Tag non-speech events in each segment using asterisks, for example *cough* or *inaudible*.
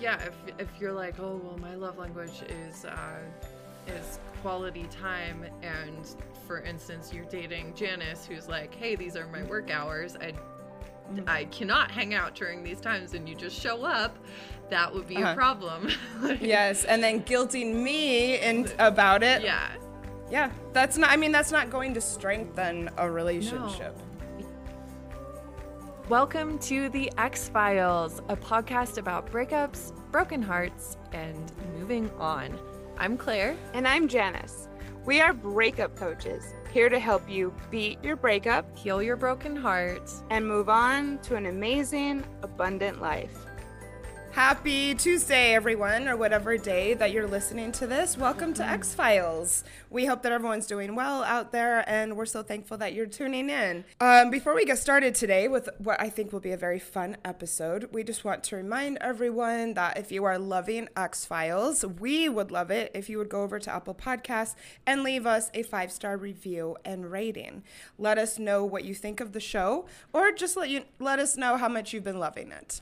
yeah, if if you're like, oh well, my love language is uh, is quality time, and for instance, you're dating Janice, who's like, hey, these are my work hours. I I cannot hang out during these times, and you just show up. That would be Uh-huh. a problem. *laughs* yes, and then guilting me and about it. yeah. Yeah, that's not. I mean, that's not going to strengthen a relationship. Welcome to the Ex-Philes, a podcast about breakups, broken hearts, and moving on. I'm Clair. And I'm Janice. We are breakup coaches, here to help you beat your breakup Heal your broken heart. and move on to an amazing, abundant life. Happy Tuesday, everyone, or whatever day that you're listening to this. Welcome to Ex-Philes. We hope that everyone's doing well out there, and we're so thankful that you're tuning in. Um, before we get started today with what I think will be a very fun episode, we just want to remind everyone that if you are loving Ex-Philes, we would love it if you would go over to Apple Podcasts and leave us a five star review and rating. Let us know what you think of the show, or just let you let us know how much you've been loving it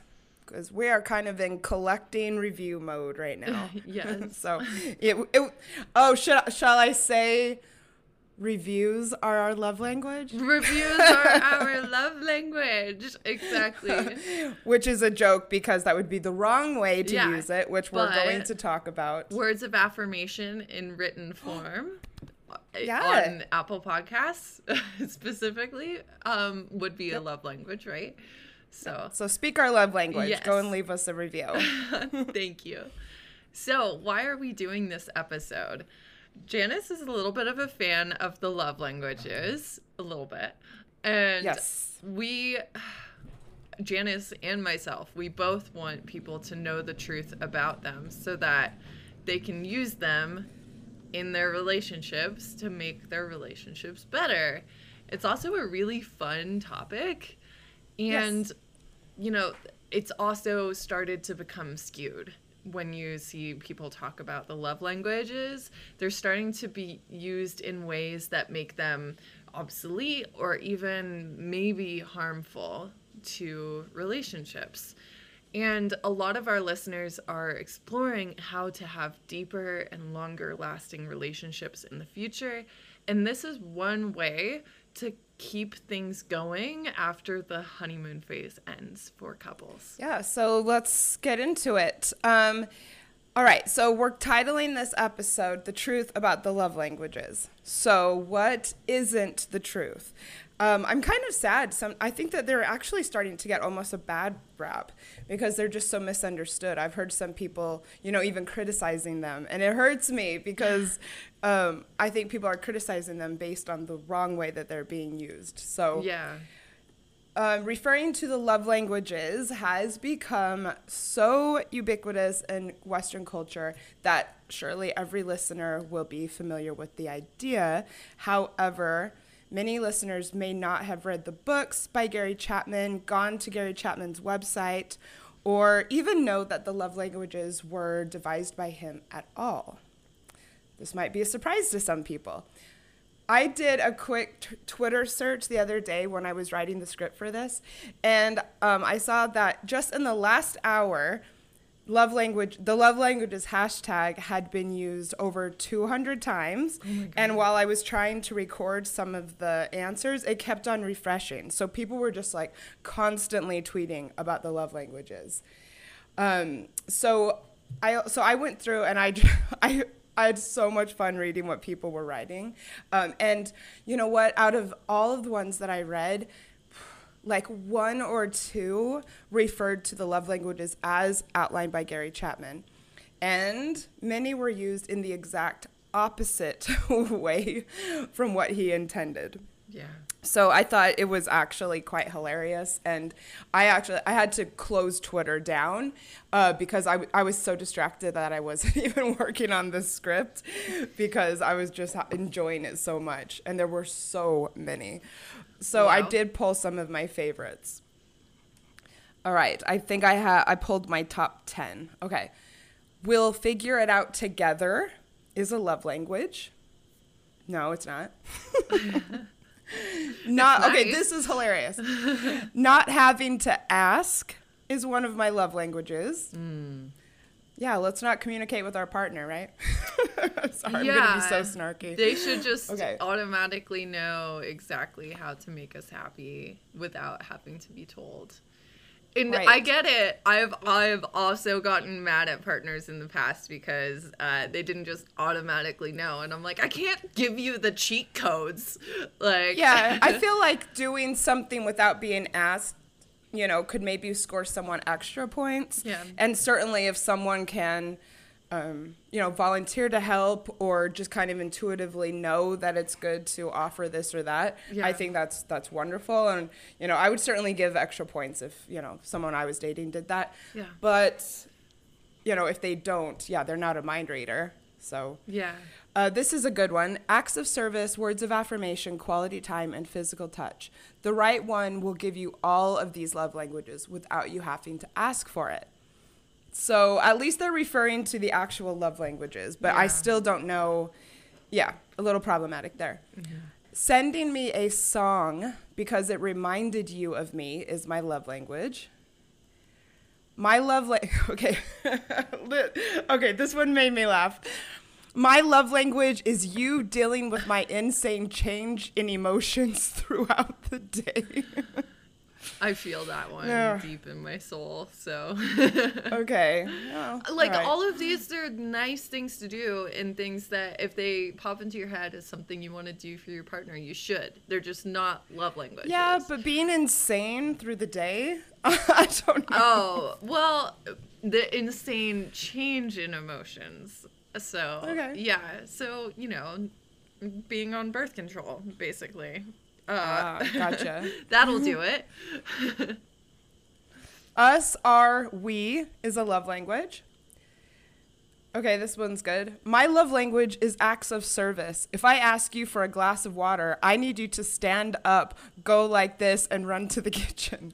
because we are kind of in collecting review mode right now. *laughs* Yes. *laughs* so, it, it, oh, should, shall I say reviews are our love language? Reviews are *laughs* our love language. Exactly. Which is a joke because that would be the wrong way to Yeah, use it, which we're going to talk about. Words of affirmation in written form. uh, Yeah. On Apple Podcasts specifically, um, would be a love language, right? So So, speak our love language. Yes. Go and leave us a review. *laughs* Thank you. So, why are we doing this episode? Janice is a little bit of a fan of the love languages, a little bit. And Yes. we, Janice and myself, we both want people to know the truth about them so that they can use them in their relationships to make their relationships better. It's also a really fun topic. And Yes. you know, it's also started to become skewed when you see people talk about the love languages. They're starting to be used in ways that make them obsolete or even maybe harmful to relationships. And a lot of our listeners are exploring how to have deeper and longer lasting relationships in the future. And this is one way to keep things going after the honeymoon phase ends for couples. Yeah, so let's get into it. Um, all right, so we're titling this episode The Truth About the Love Languages. So, what isn't the truth? Um, I'm kind of sad. Some, I think that they're actually starting to get almost a bad rap because they're just so misunderstood. I've heard some people, you know, even criticizing them, and it hurts me because *sighs* um, I think people are criticizing them based on the wrong way that they're being used. So, Yeah. um, referring to the love languages has become so ubiquitous in Western culture that surely every listener will be familiar with the idea. However, many listeners may not have read the books by Gary Chapman, gone to Gary Chapman's website, or even know that the love languages were devised by him at all. This might be a surprise to some people. I did a quick t- Twitter search the other day when I was writing the script for this, and um, I saw that just in the last hour, love language, the love languages hashtag had been used over 200 times. and while I was trying to record some of the answers, it kept on refreshing. So people were just like constantly tweeting about the love languages. Um, so I so I went through and I *laughs* I I had so much fun reading what people were writing, um, and you know what? Out of all of the ones that I read, like one or two referred to the love languages as outlined by Gary Chapman, and many were used in the exact opposite *laughs* way from what he intended. Yeah. So I thought it was actually quite hilarious, and I actually I had to close Twitter down uh, because I, I was so distracted that I wasn't *laughs* even working on the script because I was just ha- enjoying it so much, and there were so many. So I did pull some of my favorites. All right, I think I ha- I pulled my top ten. Okay, we'll figure it out together is a love language. No, it's not. *laughs* *laughs* Not okay. This is hilarious. *laughs* Not having to ask is one of my love languages. Hmm. yeah, let's not communicate with our partner, right? *laughs* Sorry, I'm gonna be so snarky. They should just Okay. automatically know exactly how to make us happy without having to be told. And Right. I get it. I've I've also gotten mad at partners in the past because uh, they didn't just automatically know, and I'm like, I can't give you the cheat codes. Like, yeah, I *laughs* feel like doing something without being asked, you know, could maybe score someone extra points. Yeah. And certainly if someone can, um, you know, volunteer to help or just kind of intuitively know that it's good to offer this or that, Yeah. I think that's that's wonderful. And you know, I would certainly give extra points if you know someone I was dating did that. Yeah. But you know, if they don't, yeah, they're not a mind reader. So yeah, uh, this is a good one. Acts of service, words of affirmation, quality time, and physical touch. The right one will give you all of these love languages without you having to ask for it. So at least they're referring to the actual love languages, but I still don't know. Yeah, a little problematic there. Mm-hmm. Sending me a song because it reminded you of me is my love language. My love la- *laughs* okay. *laughs* Okay, this one made me laugh. My love language is you dealing with my insane change in emotions *laughs* throughout the day. I feel that one deep in my soul. So, *laughs* okay. well, like right. all of these are nice things to do and things that if they pop into your head as something you want to do for your partner, you should. They're just not love languages. Yeah, but being insane through the day, *laughs* I don't know. Oh, well, the insane change in emotions. So, Okay. yeah. So, you know, being on birth control, basically. Uh, Ah, gotcha. *laughs* that'll do it. *laughs* Us are we is a love language. Okay, this one's good. My love language is acts of service. If I ask you for a glass of water, I need you to stand up, go like this, and run to the *laughs* kitchen.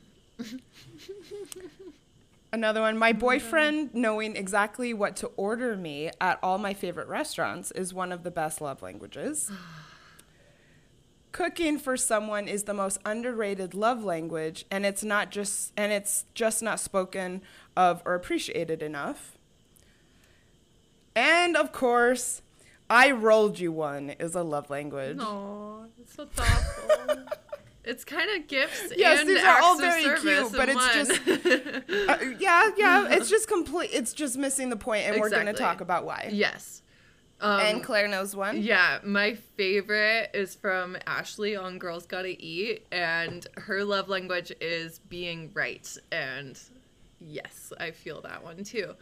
Another one. My boyfriend knowing exactly what to order me at all my favorite restaurants is one of the best love languages. *sighs* Cooking for someone is the most underrated love language and it's not just and it's just not spoken of or appreciated enough. And of course, I rolled you one is a love language. No, it's so thoughtful. *laughs* it's kind of gifts Yes, and these are all very cute, but it's one. Uh, yeah, yeah, it's *laughs* just complete it's just missing the point and we're going to talk about why. yes. Um, and Clair knows one. Yeah, my favorite is from Ashley on Girls Gotta Eat, and her love language is being right. And yes, I feel that one too.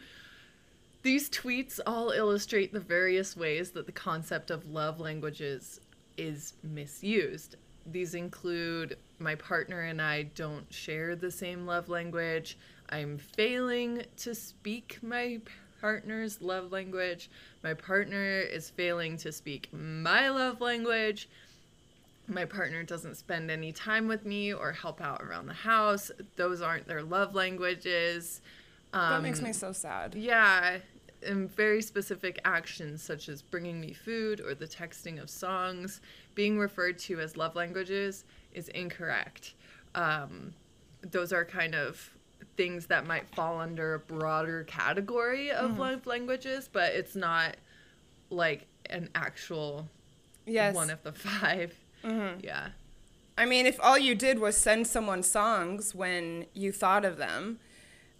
These tweets all illustrate the various ways that the concept of love languages is misused. These include my partner and I don't share the same love language. I'm failing to speak my partner's love language. My partner is failing to speak my love language. My partner doesn't spend any time with me or help out around the house. Those aren't their love languages. Um, That makes me so sad. yeah, and very specific actions such as bringing me food or the texting of songs being referred to as love languages is incorrect. Um, those are kind of things that might fall under a broader category of Mm-hmm. love languages, but it's not like an actual Yes. one of the 5 Mm-hmm. Yeah. I mean, if all you did was send someone songs when you thought of them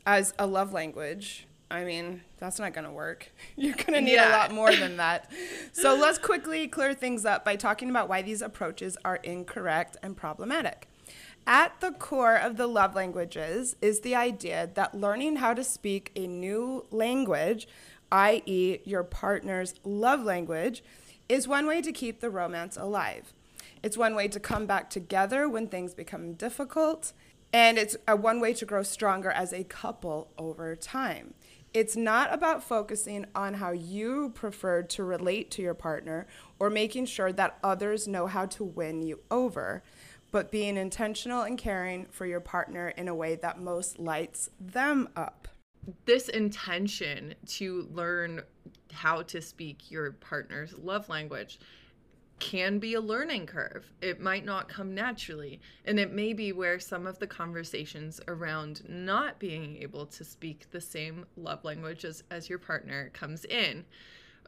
as a love language, I mean, that's not going to work. *laughs* You're going to need a lot more than that. *laughs* So let's quickly clear things up by talking about why these approaches are incorrect and problematic. At the core of the love languages is the idea that learning how to speak a new language, i.e., your partner's love language, is one way to keep the romance alive. It's one way to come back together when things become difficult, and it's a one way to grow stronger as a couple over time. It's not about focusing on how you prefer to relate to your partner or making sure that others know how to win you over, but being intentional and caring for your partner in a way that most lights them up. this intention to learn how to speak your partner's love language can be a learning curve. It might not come naturally. And it may be where some of the conversations around not being able to speak the same love language as, as your partner comes in.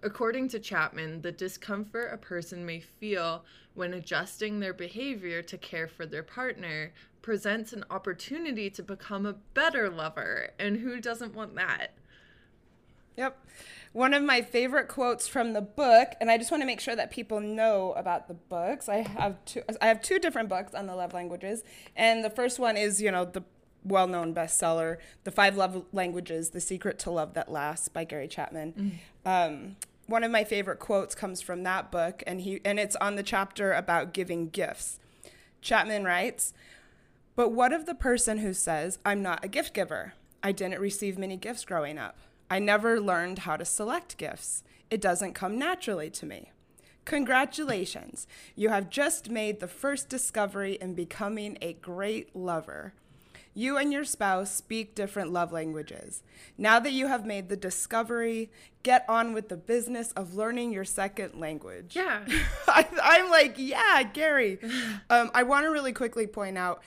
According to Chapman, the discomfort a person may feel when adjusting their behavior to care for their partner presents an opportunity to become a better lover. And who doesn't want that? Yep. One of my favorite quotes from the book, and I just want to make sure that people know about the books. I have two I have two different books on the love languages. And the first one is, you know, the well-known bestseller, The Five Love Languages: The Secret to Love That Lasts by Gary Chapman. Mm. Um, one of my favorite quotes comes from that book and he and it's on the chapter about giving gifts. Chapman writes, "But what of the person who says, I'm not a gift giver. I didn't receive many gifts growing up. I never learned how to select gifts. It doesn't come naturally to me. Congratulations. You have just made the first discovery in becoming a great lover. You and your spouse speak different love languages. Now that you have made the discovery, get on with the business of learning your second language. Yeah. *laughs* I, I'm like, yeah, Gary. *sighs* Um, I want to really quickly point out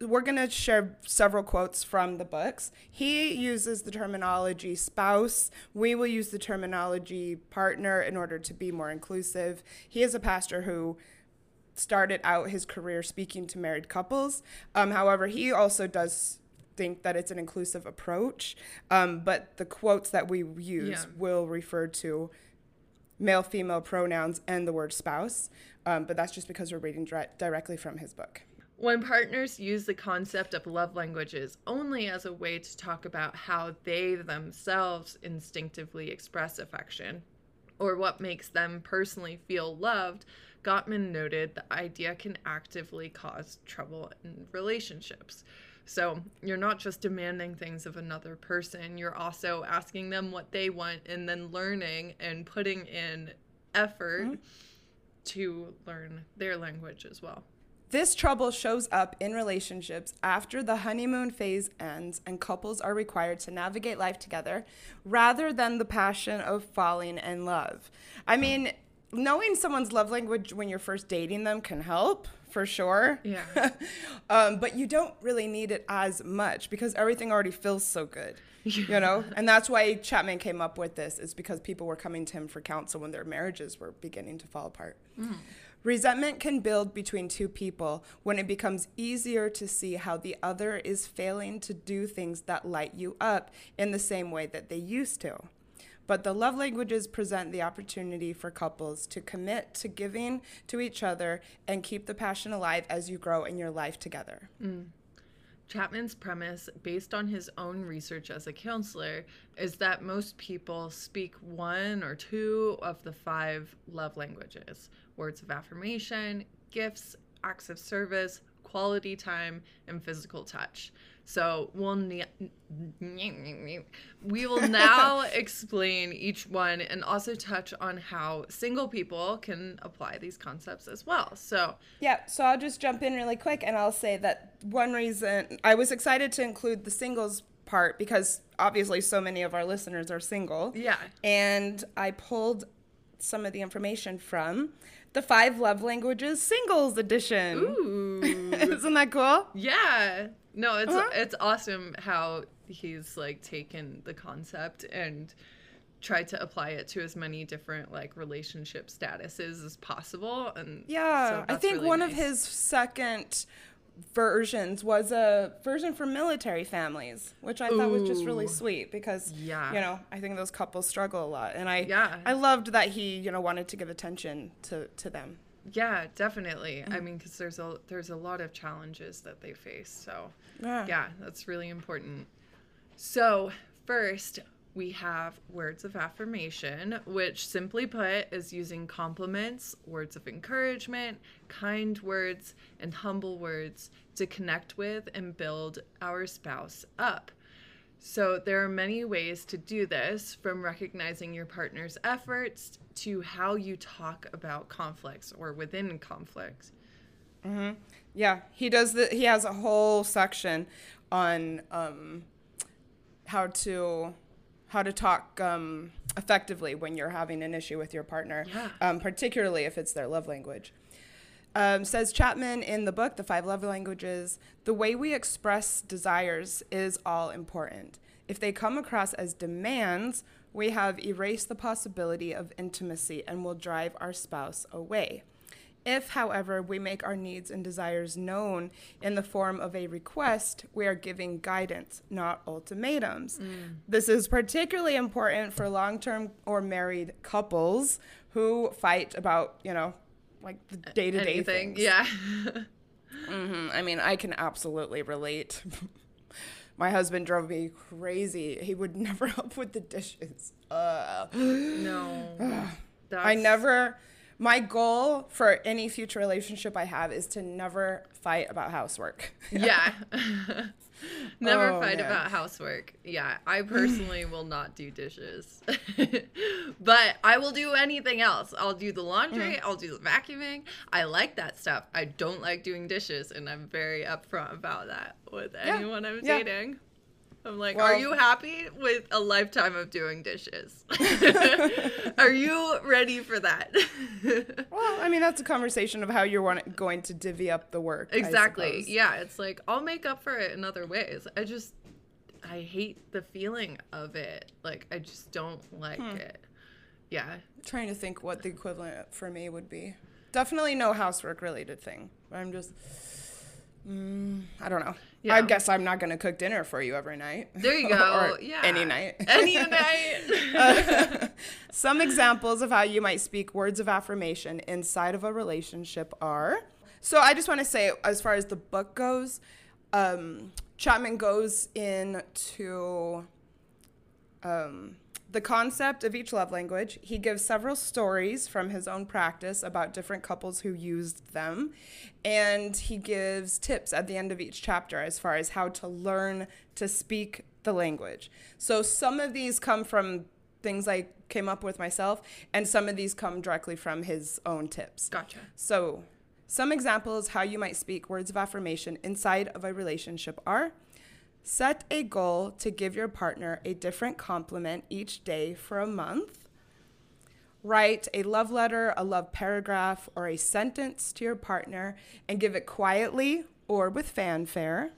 we're going to share several quotes from the books. He uses the terminology spouse. We will use the terminology partner in order to be more inclusive. He is a pastor who started out his career speaking to married couples. Um, however, he also does think that it's an inclusive approach. Um, but the quotes that we use Yeah. will refer to male female pronouns and the word spouse. Um, but that's just because we're reading dire- directly from his book. When partners use the concept of love languages only as a way to talk about how they themselves instinctively express affection or what makes them personally feel loved, Gottman noted the idea can actively cause trouble in relationships. So you're not just demanding things of another person, you're also asking them what they want and then learning and putting in effort mm-hmm. to learn their language as well. This trouble shows up in relationships after the honeymoon phase ends and couples are required to navigate life together rather than the passion of falling in love. I mean, knowing someone's love language when you're first dating them can help for sure. Yeah. *laughs* um, but you don't really need it as much because everything already feels so good. You know, and that's why Chapman came up with this is because people were coming to him for counsel when their marriages were beginning to fall apart. Resentment can build between two people when it becomes easier to see how the other is failing to do things that light you up in the same way that they used to. But the love languages present the opportunity for couples to commit to giving to each other and keep the passion alive as you grow in your life together. Mm. Chapman's premise, based on his own research as a counselor, is that most people speak one or two of the five love languages words of affirmation, gifts, acts of service, quality time, and physical touch. So we'll ne- we will now *laughs* explain each one and also touch on how single people can apply these concepts as well. So Yeah, so I'll just jump in really quick and I'll say that one reason I was excited to include the singles part because obviously so many of our listeners are single. Yeah. And I pulled some of the information from the Five Love Languages Singles Edition. ooh. *laughs* Isn't that cool? Yeah. No, it's Uh-huh. it's awesome how he's like taken the concept and tried to apply it to as many different like relationship statuses as possible and Yeah, so I think really one of his second versions was a version for military families, which I thought was just really sweet because Yeah. you know, I think those couples struggle a lot and I Yeah. I loved that he, you know, wanted to give attention to to them. Yeah, definitely. Mm. I mean cuz there's a there's a lot of challenges that they face. So Yeah. yeah, that's really important. So, first, we have words of affirmation, which simply put is using compliments, words of encouragement, kind words, and humble words to connect with and build our spouse up. So, there are many ways to do this from recognizing your partner's efforts to how you talk about conflicts or within conflicts. Yeah, he does the he has a whole section on um how to how to talk um, effectively when you're having an issue with your partner, Yeah. um, particularly if it's their love language. Um, says Chapman in the book, The Five Love Languages, the way we express desires is all important. If they come across as demands, we have erased the possibility of intimacy and will drive our spouse away. If, however, we make our needs and desires known in the form of a request, we are giving guidance, not ultimatums. This is particularly important for long term or married couples who fight about, you know, like the day to day things. Yeah. Mhm. I mean, I can absolutely relate. My husband drove me crazy. He would never *laughs* help with the dishes. Uh, no. *sighs* I never. My goal for any future relationship I have is to never fight about housework. Yeah. *laughs* *laughs* *laughs* Never Oh, fight man. about housework. Yeah, I *laughs* personally will not do dishes. *laughs* but I will do anything else. I'll do the laundry, Mm. I'll do the vacuuming. I like that stuff. I don't like doing dishes, and I'm very upfront about that with anyone I'm yeah. dating. I'm like, Well- are you happy with a lifetime of doing dishes? *laughs* are you ready for that? *laughs* Well, I mean, that's a conversation of how you're want- going to divvy up the work. Exactly. Yeah, it's like I'll make up for it in other ways. I just I hate the feeling of it. Like I just don't like Hmm. it. Yeah. Trying to think what the equivalent for me would be. Definitely no housework related thing. I'm just. Mm, I don't know. Yeah. I guess I'm not going to cook dinner for you every night. There you *laughs* go. yeah. Any night. *laughs* Any night. *laughs* Some examples of how you might speak words of affirmation inside of a relationship are. So I just want to say, as far as the book goes, um, Chapman goes into um, the concept of each love language. He gives several stories from his own practice about different couples who used them. And he gives tips at the end of each chapter as far as how to learn to speak the language. So some of these come from things I came up with myself, and some of these come directly from his own tips. gotcha. So, some examples how you might speak words of affirmation inside of a relationship are set a goal to give your partner a different compliment each day for a month. Write a love letter, a love paragraph, or a sentence to your partner and give it quietly or with fanfare.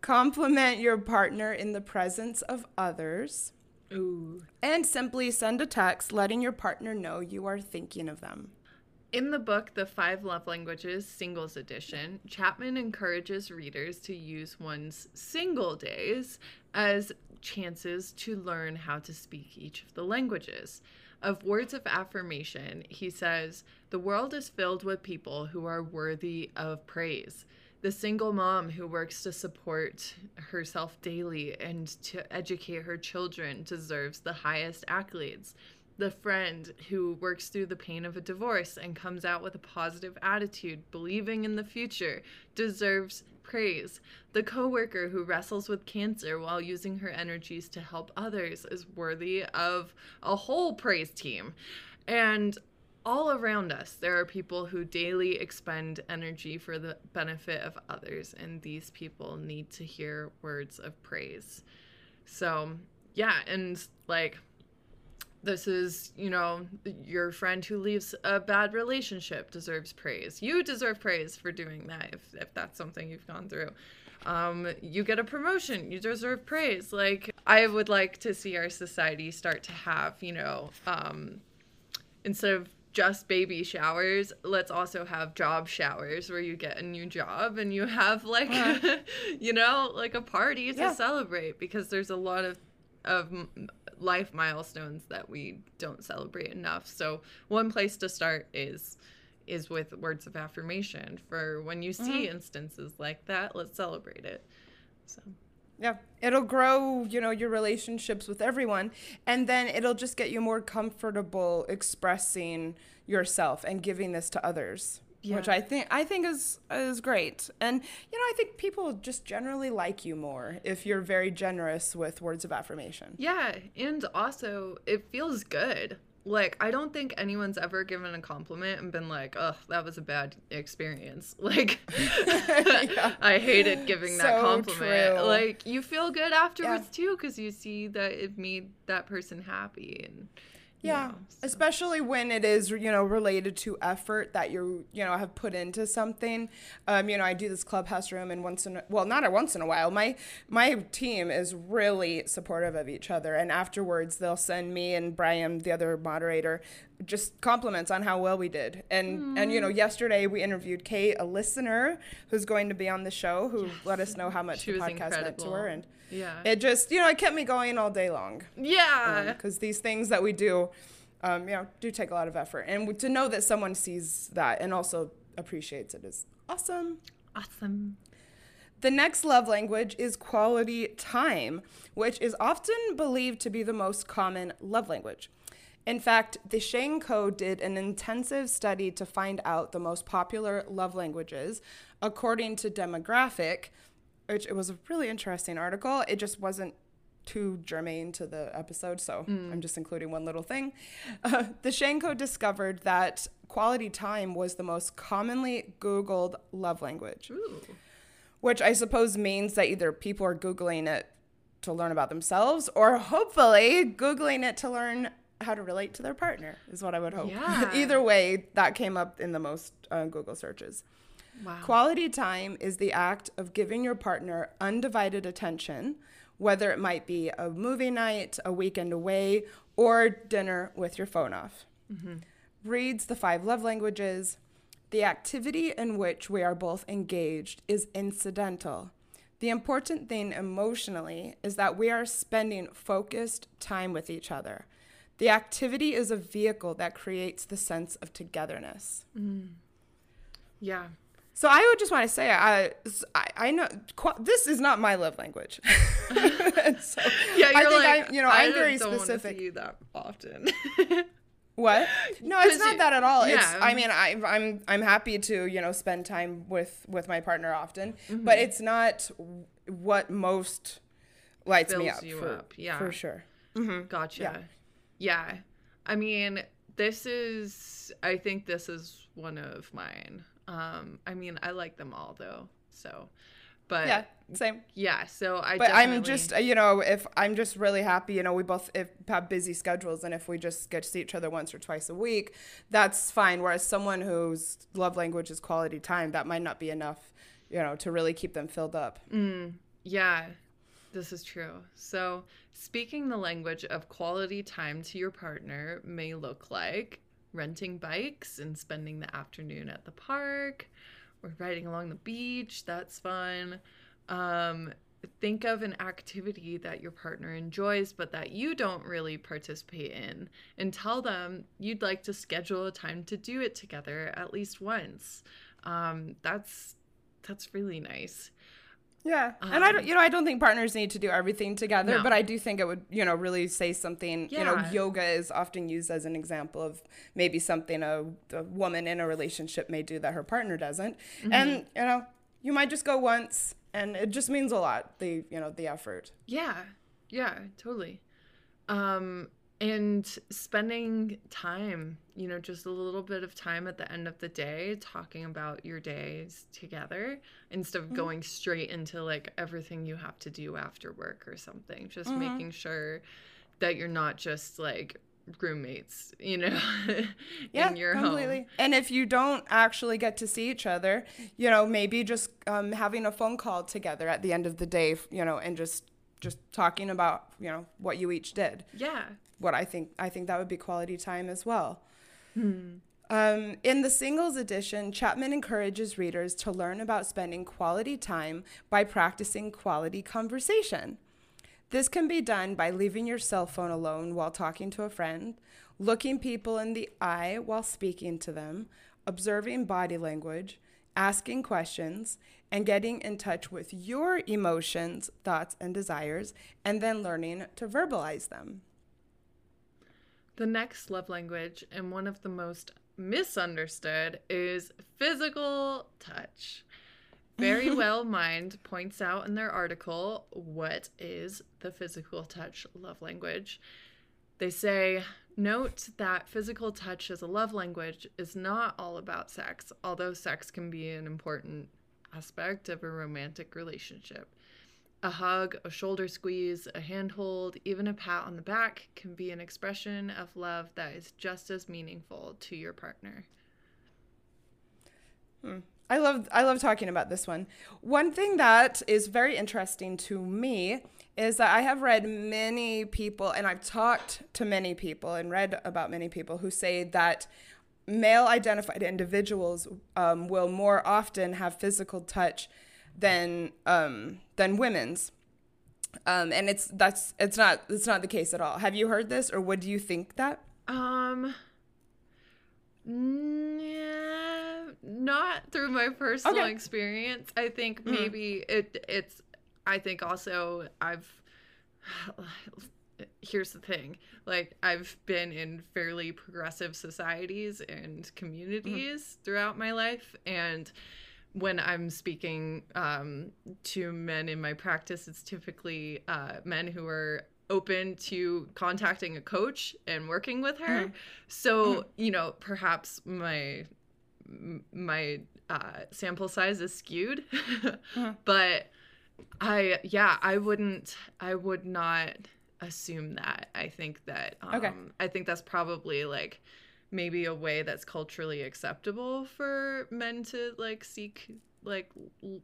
Compliment your partner in the presence of others. Ooh. And simply send a text letting your partner know you are thinking of them. In the book, The Five Love Languages Singles Edition, Chapman encourages readers to use one's single days as chances to learn how to speak each of the languages. Of words of affirmation, he says, The world is filled with people who are worthy of praise. The single mom who works to support herself daily and to educate her children deserves the highest accolades the friend who works through the pain of a divorce and comes out with a positive attitude, believing in the future, deserves praise. The coworker who wrestles with cancer while using her energies to help others is worthy of a whole praise team. And all around us, there are people who daily expend energy for the benefit of others, and these people need to hear words of praise. So, yeah, and like, this is, you know, your friend who leaves a bad relationship deserves praise. You deserve praise for doing that if, if that's something you've gone through. Um, you get a promotion, you deserve praise. Like, I would like to see our society start to have, you know, um, instead of just baby showers, let's also have job showers where you get a new job and you have like, *laughs* you know, like a party to Yeah. celebrate because there's a lot of of life milestones that we don't celebrate enough. So one place to start is is with words of affirmation. For when you see mm-hmm. instances like that, let's celebrate it. So Yeah. It'll grow, you know, your relationships with everyone and then it'll just get you more comfortable expressing yourself and giving this to others. Which I think I think is is great. And you know, I think people just generally like you more if you're very generous with words of affirmation. yeah, and also it feels good. like I don't think anyone's ever given a compliment and been like, "Ugh, that was a bad experience." *laughs* Like Yeah. *laughs* I hated giving that compliment. true. Like you feel good afterwards too cuz you see that it made that person happy and you Yeah, know, so- especially when it is, you know, related to effort that you, you know, have put into something. Um, you know, I do this clubhouse room, and once in, a, well, not a once in a while. My my team is really supportive of each other, and afterwards they'll send me and Brian, the other moderator, just compliments on how well we did. And and you know, yesterday we interviewed Kate, a listener who's going to be on the show, who let us know how much She the podcast meant to her, incredible. and yeah. it just, you know, it kept me going all day long yeah. because these things that we do, um, you know, do take a lot of effort, and to know that someone sees that and also appreciates it is awesome. awesome. The next love language is quality time, which is often believed to be the most common love language. In fact, the Shane Co. did an intensive study to find out the most popular love languages according to demographic, which it was a really interesting article. It just wasn't too germane to the episode, so I'm just including one little thing. *laughs* Uh, the Shane Co. discovered that quality time was the most commonly Googled love language Ooh. which I suppose means that either people are Googling it to learn about themselves or hopefully Googling it to learn how to relate to their partner, is what I would hope. Yeah. *laughs* either way, that came up in the most uh, Google searches. Wow. Quality time is the act of giving your partner undivided attention, whether it might be a movie night, a weekend away, or dinner with your phone off. Mm-hmm. Reads the five love languages. The activity in which we are both engaged is incidental. The important thing emotionally is that we are spending focused time with each other. The activity is a vehicle that creates the sense of togetherness. Mm. yeah. So I would just want to say, I, I, I know qu- this is not my love language. *laughs* so Yeah, I you're think like, I, you know, I I'm very don't specific. see you that often. *laughs* What? No, it's not you- that at all. It's. yeah. I mean, I, I'm I'm happy to you know spend time with with my partner often, Mm-hmm. but it's not what most lights me up. you for, up, yeah. for sure. Gotcha. Yeah. I mean, this is I think this is one of mine. Um I mean, I like them all though. So but Yeah, same. yeah, so I But I'm just, you know, if I'm just really happy, you know, we both if, have busy schedules, and if we just get to see each other once or twice a week, that's fine. Whereas someone whose love language is quality time, that might not be enough, you know, to really keep them filled up. Yeah, this is true. So, speaking the language of quality time to your partner may look like renting bikes and spending the afternoon at the park or riding along the beach. That's fun. Um, think of an activity that your partner enjoys but that you don't really participate in and tell them you'd like to schedule a time to do it together at least once. Um, that's that's really nice. Yeah, and I don't, Um, you know, I don't think partners need to do everything together, No. but I do think it would, you know, really say something. You know, Yeah. yoga is often used as an example of maybe something a, a woman in a relationship may do that her partner doesn't, Mm-hmm. and you know, you might just go once, and it just means a lot. The you know the effort. Yeah, yeah, totally. Um, and spending time, you know, just a little bit of time at the end of the day talking about your days together instead of going straight into like everything you have to do after work or something. Just making sure that you're not just like roommates, you know, *laughs* Yeah, your completely. home. And if you don't actually get to see each other, you know, maybe just um, having a phone call together at the end of the day, you know, and just just talking about you know what you each did. Yeah. What I think I think that would be quality time as well. Um, in the singles edition, Chapman encourages readers to learn about spending quality time by practicing quality conversation. This can be done by leaving your cell phone alone while talking to a friend, looking people in the eye while speaking to them, observing body language, asking questions, and getting in touch with your emotions, thoughts, and desires, and then learning to verbalize them. The next love language, and one of the most misunderstood, is physical touch. Very *laughs* Well Mind points out in their article what is the physical touch love language. They say, note that physical touch as a love language is not all about sex, although sex can be an important aspect of a romantic relationship. A hug, a shoulder squeeze, a handhold, even a pat on the back can be an expression of love that is just as meaningful to your partner. I love I love talking about this one. One thing that is very interesting to me is that I have read many people and I've talked to many people and read about many people who say that male identified individuals um, will more often have physical touch than um, than women's. Um, and it's that's it's not it's not the case at all. Have you heard this or would you think that? Um, yeah, not through my personal Okay. experience. I think maybe it it's I think also I've *sighs* here's the thing. Like I've been in fairly progressive societies and communities throughout my life and when I'm speaking um, to men in my practice, it's typically uh, men who are open to contacting a coach and working with her. So, you know, perhaps my my uh, sample size is skewed, *laughs* but I yeah, I wouldn't I would not assume that. I think that um, Okay. I think that's probably like maybe a way that's culturally acceptable for men to like seek like l-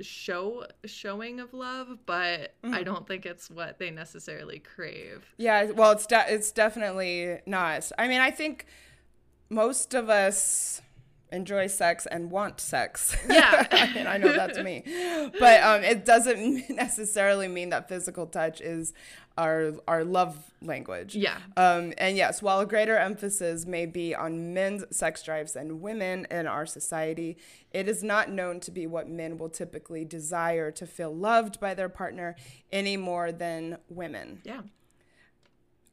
show showing of love, but I mm-hmm. don't think it's what they necessarily crave. Yeah, well, it's de- it's definitely not. I mean, I think most of us enjoy sex and want sex. Yeah. *laughs* and I know that's me, but um, it doesn't *laughs* necessarily mean that physical touch is our our love language. Yeah. Um, and yes, while a greater emphasis may be on men's sex drives than women in our society, it is not known to be what men will typically desire to feel loved by their partner any more than women. Yeah.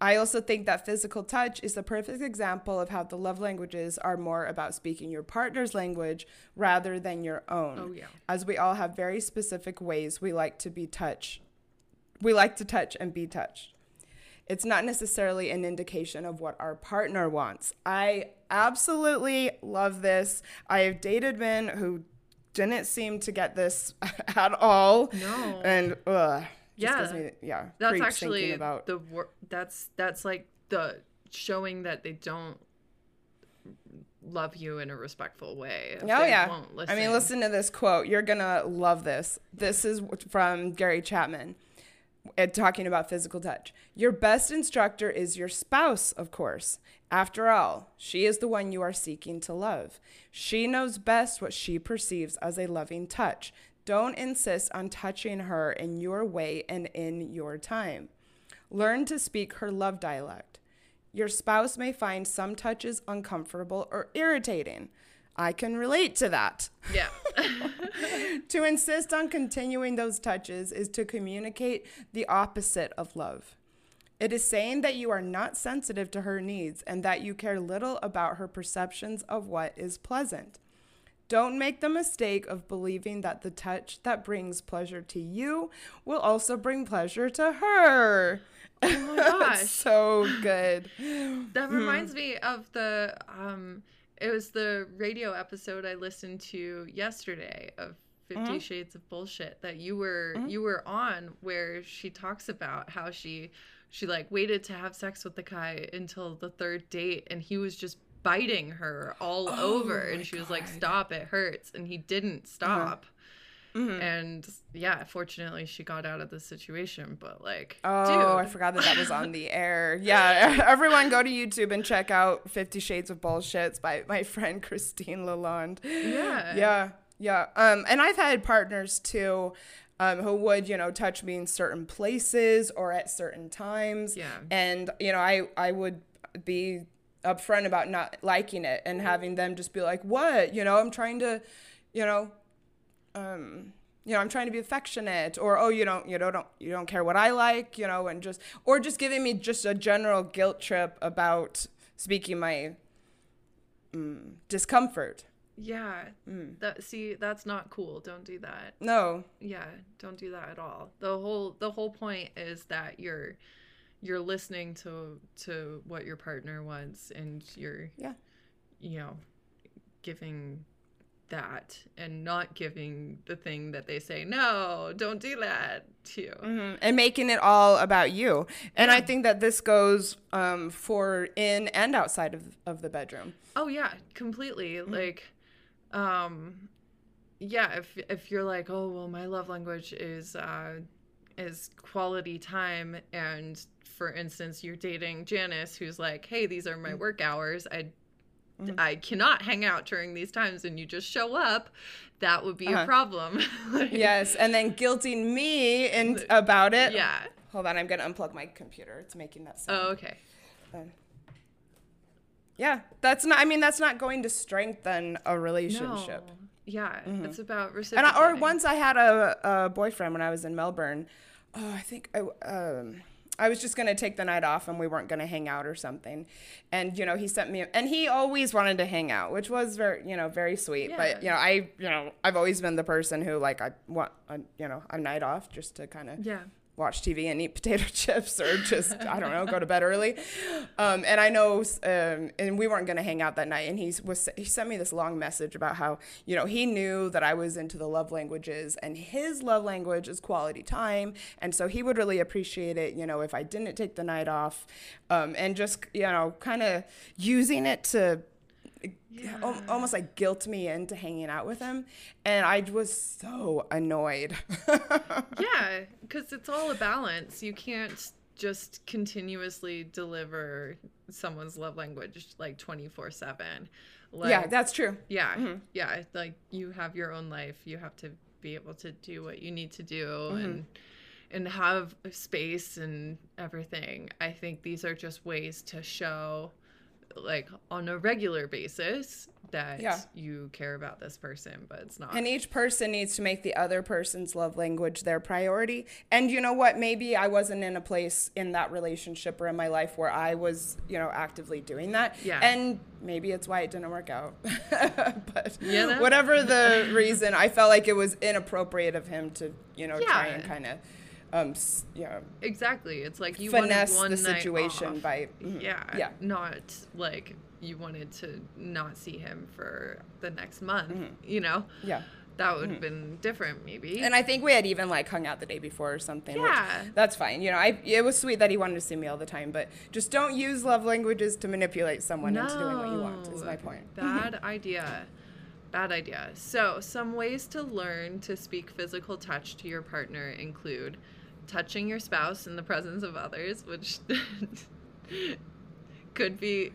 I also think that physical touch is the perfect example of how the love languages are more about speaking your partner's language rather than your own. Oh, yeah. As we all have very specific ways we like to be touched. We like to touch and be touched. It's not necessarily an indication of what our partner wants. I absolutely love this. I have dated men who didn't seem to get this *laughs* at all. No. And ugh, Yeah. me yeah. That's actually about the wor- that's that's like the showing that they don't love you in a respectful way. Oh yeah. I mean, listen to this quote. You're gonna love this. This is from Gary Chapman, uh, talking about physical touch. Your best instructor is your spouse, of course. After all, she is the one you are seeking to love. She knows best what she perceives as a loving touch. Don't insist on touching her in your way and in your time. Learn to speak her love dialect. Your spouse may find some touches uncomfortable or irritating. I can relate to that. Yeah. *laughs* *laughs* To insist on continuing those touches is to communicate the opposite of love. It is saying that you are not sensitive to her needs and that you care little about her perceptions of what is pleasant. Don't make the mistake of believing that the touch that brings pleasure to you will also bring pleasure to her. oh my *laughs* gosh. so good. That hmm. reminds me of the um it was the radio episode I listened to yesterday of 50 mm-hmm. Shades of Bullshit that you were mm-hmm. you were on where she talks about how she she like waited to have sex with the guy until the third date and he was just biting her all over and she was like stop it hurts and he didn't stop. And yeah, fortunately she got out of the situation, but like Oh, dude, I forgot that that was on the *laughs* air. Yeah, *laughs* everyone go to YouTube and check out Fifty Shades of Bullshits by my *laughs* friend Christine Lalonde. Yeah. Yeah, yeah. Um, and I've had partners too. Um, who would you know touch me in certain places or at certain times Yeah. and you know i i would be upfront about not liking it and having them just be like what you know i'm trying to you know um you know i'm trying to be affectionate or oh you don't you know don't you don't care what i like you know and just or just giving me just a general guilt trip about speaking my mm, discomfort Yeah. That see, that's not cool. Don't do that. no Yeah, don't do that at all. The whole the whole point is that you're you're listening to to what your partner wants and you're Yeah. you know giving that and not giving the thing that they say no don't do that to you Mhm. and making it all about you. And I think that this goes um, for in and outside of, of the bedroom. Oh yeah, completely. Like um yeah, if if you're like, "Oh, well my love language is uh is quality time and for instance, you're dating Janice who's like, "Hey, these are my work hours. I I cannot hang out during these times and you just show up." That would be a Uh-huh. problem. *laughs* Like, Yes, and then guilting me and about it. Yeah. Hold on, I'm gonna unplug my computer. It's making that sound. Oh, okay. Yeah, that's not. I mean, that's not going to strengthen a relationship. No. Yeah, it's about And reciprocating. I, or once I had a, a boyfriend when I was in Melbourne. Oh, I think I, um, I was just gonna take the night off and we weren't gonna hang out or something. And you know, he sent me, and he always wanted to hang out, which was very, you know, very sweet. But you know, I, you know, I've always been the person who like I want, a, you know, a night off just to kind of Yeah. Watch TV and eat potato *laughs* chips or just I don't know go to bed early. Um, and I know, um, and we weren't gonna hang out that night. And he was he sent me this long message about how you know he knew that I was into the love languages and his love language is quality time, and so he would really appreciate it. You know if I didn't take the night off, um, and just you know kind of using it to al- almost like guilt me into hanging out with him and i was so annoyed *laughs* yeah, because it's all a balance. You can't just continuously deliver someone's love language like 24 7. Like, yeah that's true yeah, yeah. Like you have your own life. You have to be able to do what you need to do Mm-hmm. and and have space and everything. I think these are just ways to show like on a regular basis that Yeah. you care about this person, but it's not. And each person needs to make the other person's love language their priority. And you know what? Maybe I wasn't in a place in that relationship or in my life where I was, you know, actively doing that. Yeah. And maybe it's why it didn't work out. *laughs* but You know? whatever the reason, I felt like it was inappropriate of him to, you know, try and kind of, um, know, Exactly. It's like you finesse wanted the one night situation by. mhm. yeah, Yeah. Not like you wanted to not see him for the next month. You know, Yeah. that would have been different, maybe. Mm-hmm. And I think we had even like hung out the day before or something. Yeah. that's fine. You know, I it was sweet that he wanted to see me all the time, but just don't use love languages to manipulate someone into doing what you want. Is my point. Bad *laughs* idea. Bad idea. So, some ways to learn to speak physical touch to your partner include touching your spouse in the presence of others, which *laughs* could be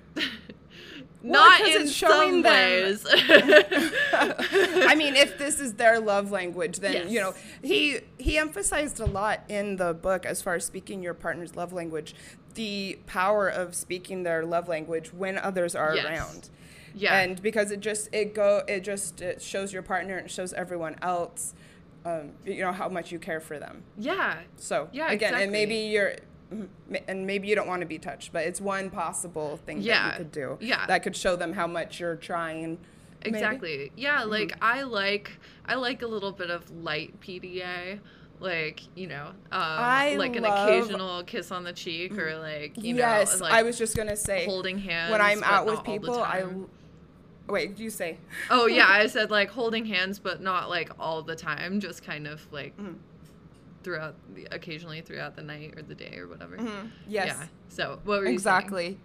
not 'cause in showing some ways. *laughs* I mean, if this is their love language, then you know he he emphasized a lot in the book as far as speaking your partner's love language, the power of speaking their love language when others are Yes. around. yeah. and because it just it go it just it shows your partner and shows everyone else um, you know how much you care for them yeah. so Yeah, again and maybe you're and maybe you don't want to be touched but it's one possible thing that you could do yeah. that could show them how much you're trying maybe. Exactly. Yeah, like I like I like a little bit of light PDA. Like, you know, um, like an occasional kiss on the cheek or like, you yes know, like i was just gonna say holding hands. when i'm out with not all the people i. wait you say Oh yeah, *laughs* I said like holding hands but not like all the time, just kind of like Mm. throughout the occasionally throughout the night or the day or whatever. Mm-hmm. yes Yeah. So, what were you saying? exactly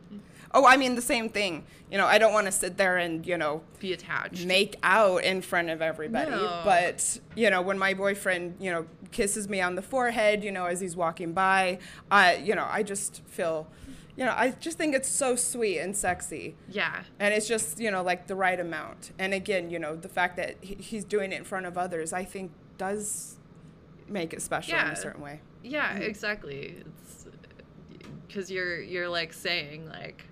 oh i mean the same thing you know i don't want to sit there and you know Be attached. make out in front of everybody. No. But, you know, when my boyfriend, you know, kisses me on the forehead, you know, as he's walking by, I, you know, I just feel, you know, I just think it's so sweet and sexy. yeah. And it's just, you know, like the right amount. And again, you know, the fact that he, he's doing it in front of others, I think does make it special in a certain way. Yeah, mm-hmm. exactly. It's because you're you're like saying like,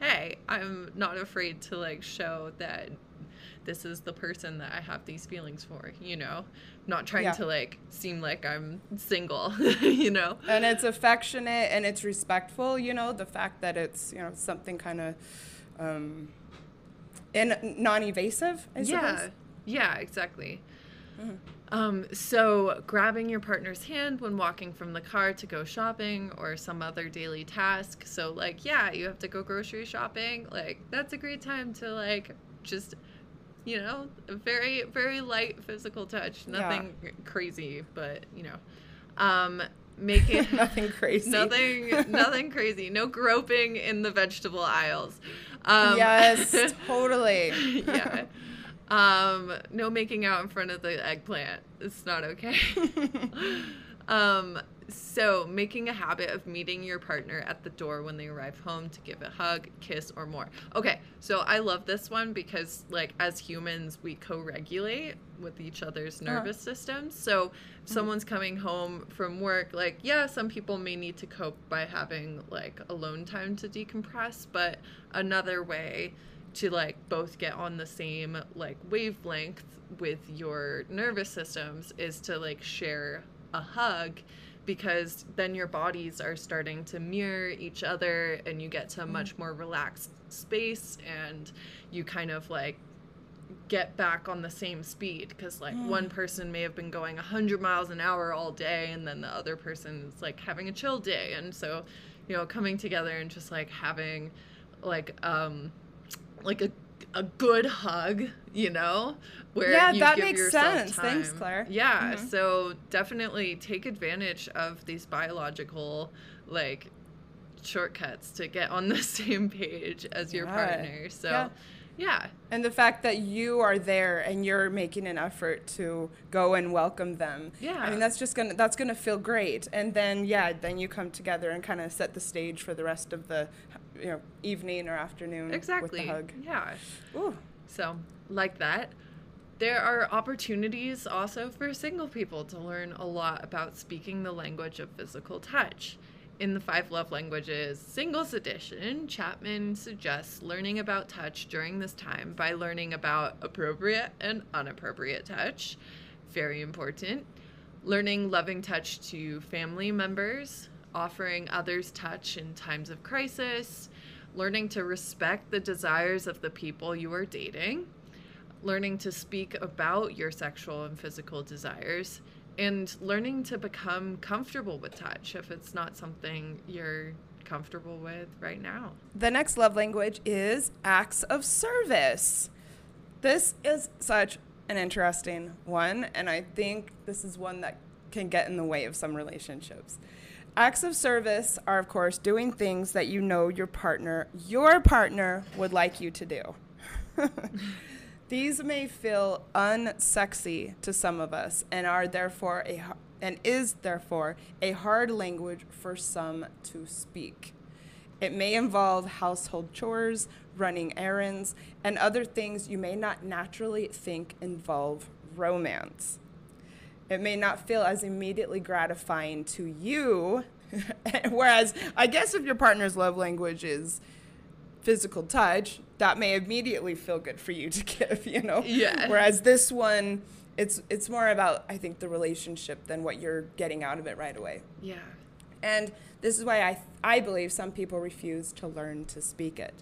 "Hey, I'm not afraid to like show that this is the person that I have these feelings for." You know, not trying Yeah. to like seem like I'm single. *laughs* you know. And it's affectionate and it's respectful, you know, the fact that it's, you know, something kind of um, and non evasive, I Yeah. suppose. Yeah. Exactly. Um, so, grabbing your partner's hand when walking from the car to go shopping or some other daily task. So, like, yeah, you have to go grocery shopping. Like, that's a great time to, like, just, you know, very, very light physical touch. Nothing crazy, but, you know. Um, making *laughs* Nothing crazy. nothing nothing crazy no groping in the vegetable aisles um, yes, *laughs* totally. yeah um no making out in front of the eggplant it's not okay *laughs* um so making a habit of meeting your partner at the door when they arrive home to give a hug kiss or more. Okay so i love this one because like as humans we co-regulate with each other's Uh-huh. nervous systems. So if someone's coming home from work like yeah some people may need to cope by having like alone time to decompress but another way to like both get on the same like wavelength with your nervous systems is to like share a hug because then your bodies are starting to mirror each other and you get to a much more relaxed space and you kind of like get back on the same speed because like one person may have been going 100 miles an hour all day and then the other person is like having a chill day. And so you know coming together and just like having like um like a a good hug, you know, where Yeah, that makes sense. Thanks. Clair. Yeah, Mhm. so definitely take advantage of these biological like shortcuts to get on the *laughs* same page as your Yeah. partner. So Yeah. yeah. And the fact that you are there and you're making an effort to go and welcome them. Yeah. I mean, that's just gonna that's gonna feel great. And then yeah, then you come together and kind of set the stage for the rest of the, you know, evening or afternoon Exactly. with the hug. Yeah. Ooh. So, like that. There are opportunities also for single people to learn a lot about speaking the language of physical touch. In the Five Love Languages Singles Edition, Chapman suggests learning about touch during this time by learning about appropriate and inappropriate touch. Very important. Learning loving touch to family members, offering others touch in times of crisis, learning to respect the desires of the people you are dating, learning to speak about your sexual and physical desires, and learning to become comfortable with touch if it's not something you're comfortable with right now. The next love language is acts of service. This is such an interesting one, and I think this is one that can get in the way of some relationships. Acts of service are, of course, doing things that you know your partner, your partner, would like you to do. *laughs* These may feel unsexy to some of us and are therefore a and is therefore a hard language for some to speak. It may involve household chores, running errands, and other things you may not naturally think involve romance. It may not feel as immediately gratifying to you, *laughs* whereas I guess if your partner's love language is physical touch, that may immediately feel good for you to *laughs* give, you know? Yeah. Whereas this one, it's it's more about I think the relationship than what you're getting out of it right away. Yeah. And this is why I, I believe some people refuse to learn to speak it.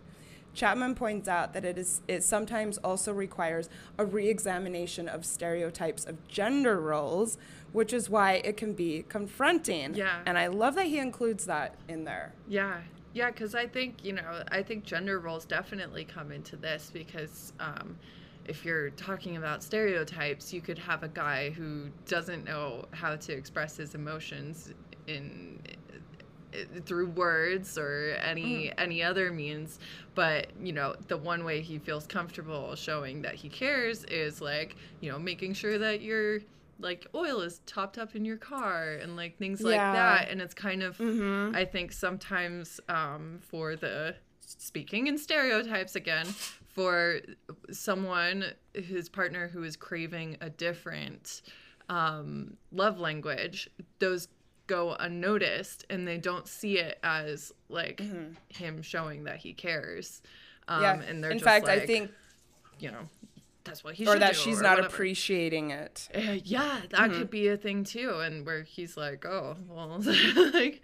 Chapman points out that it, is, it sometimes also requires a re examination of stereotypes of gender roles, which is why it can be confronting. Yeah. And I love that he includes that in there. Yeah. Yeah, because I think, you know, I think gender roles definitely come into this because um, if you're talking about stereotypes, you could have a guy who doesn't know how to express his emotions in through words or any any other means but you know the one way he feels comfortable showing that he cares is like you know making sure that your like oil is topped up in your car and like things like that. And it's kind of i think sometimes um for the speaking in stereotypes again for someone his partner who is craving a different um love language those go unnoticed and they don't see it as like him showing that he cares um yeah. and they're In just fact, I think, you know that's what he or that she's or not whatever. appreciating it. Uh, yeah, that Mm-hmm. could be a thing too, and where he's like, "Oh, well, *laughs* like,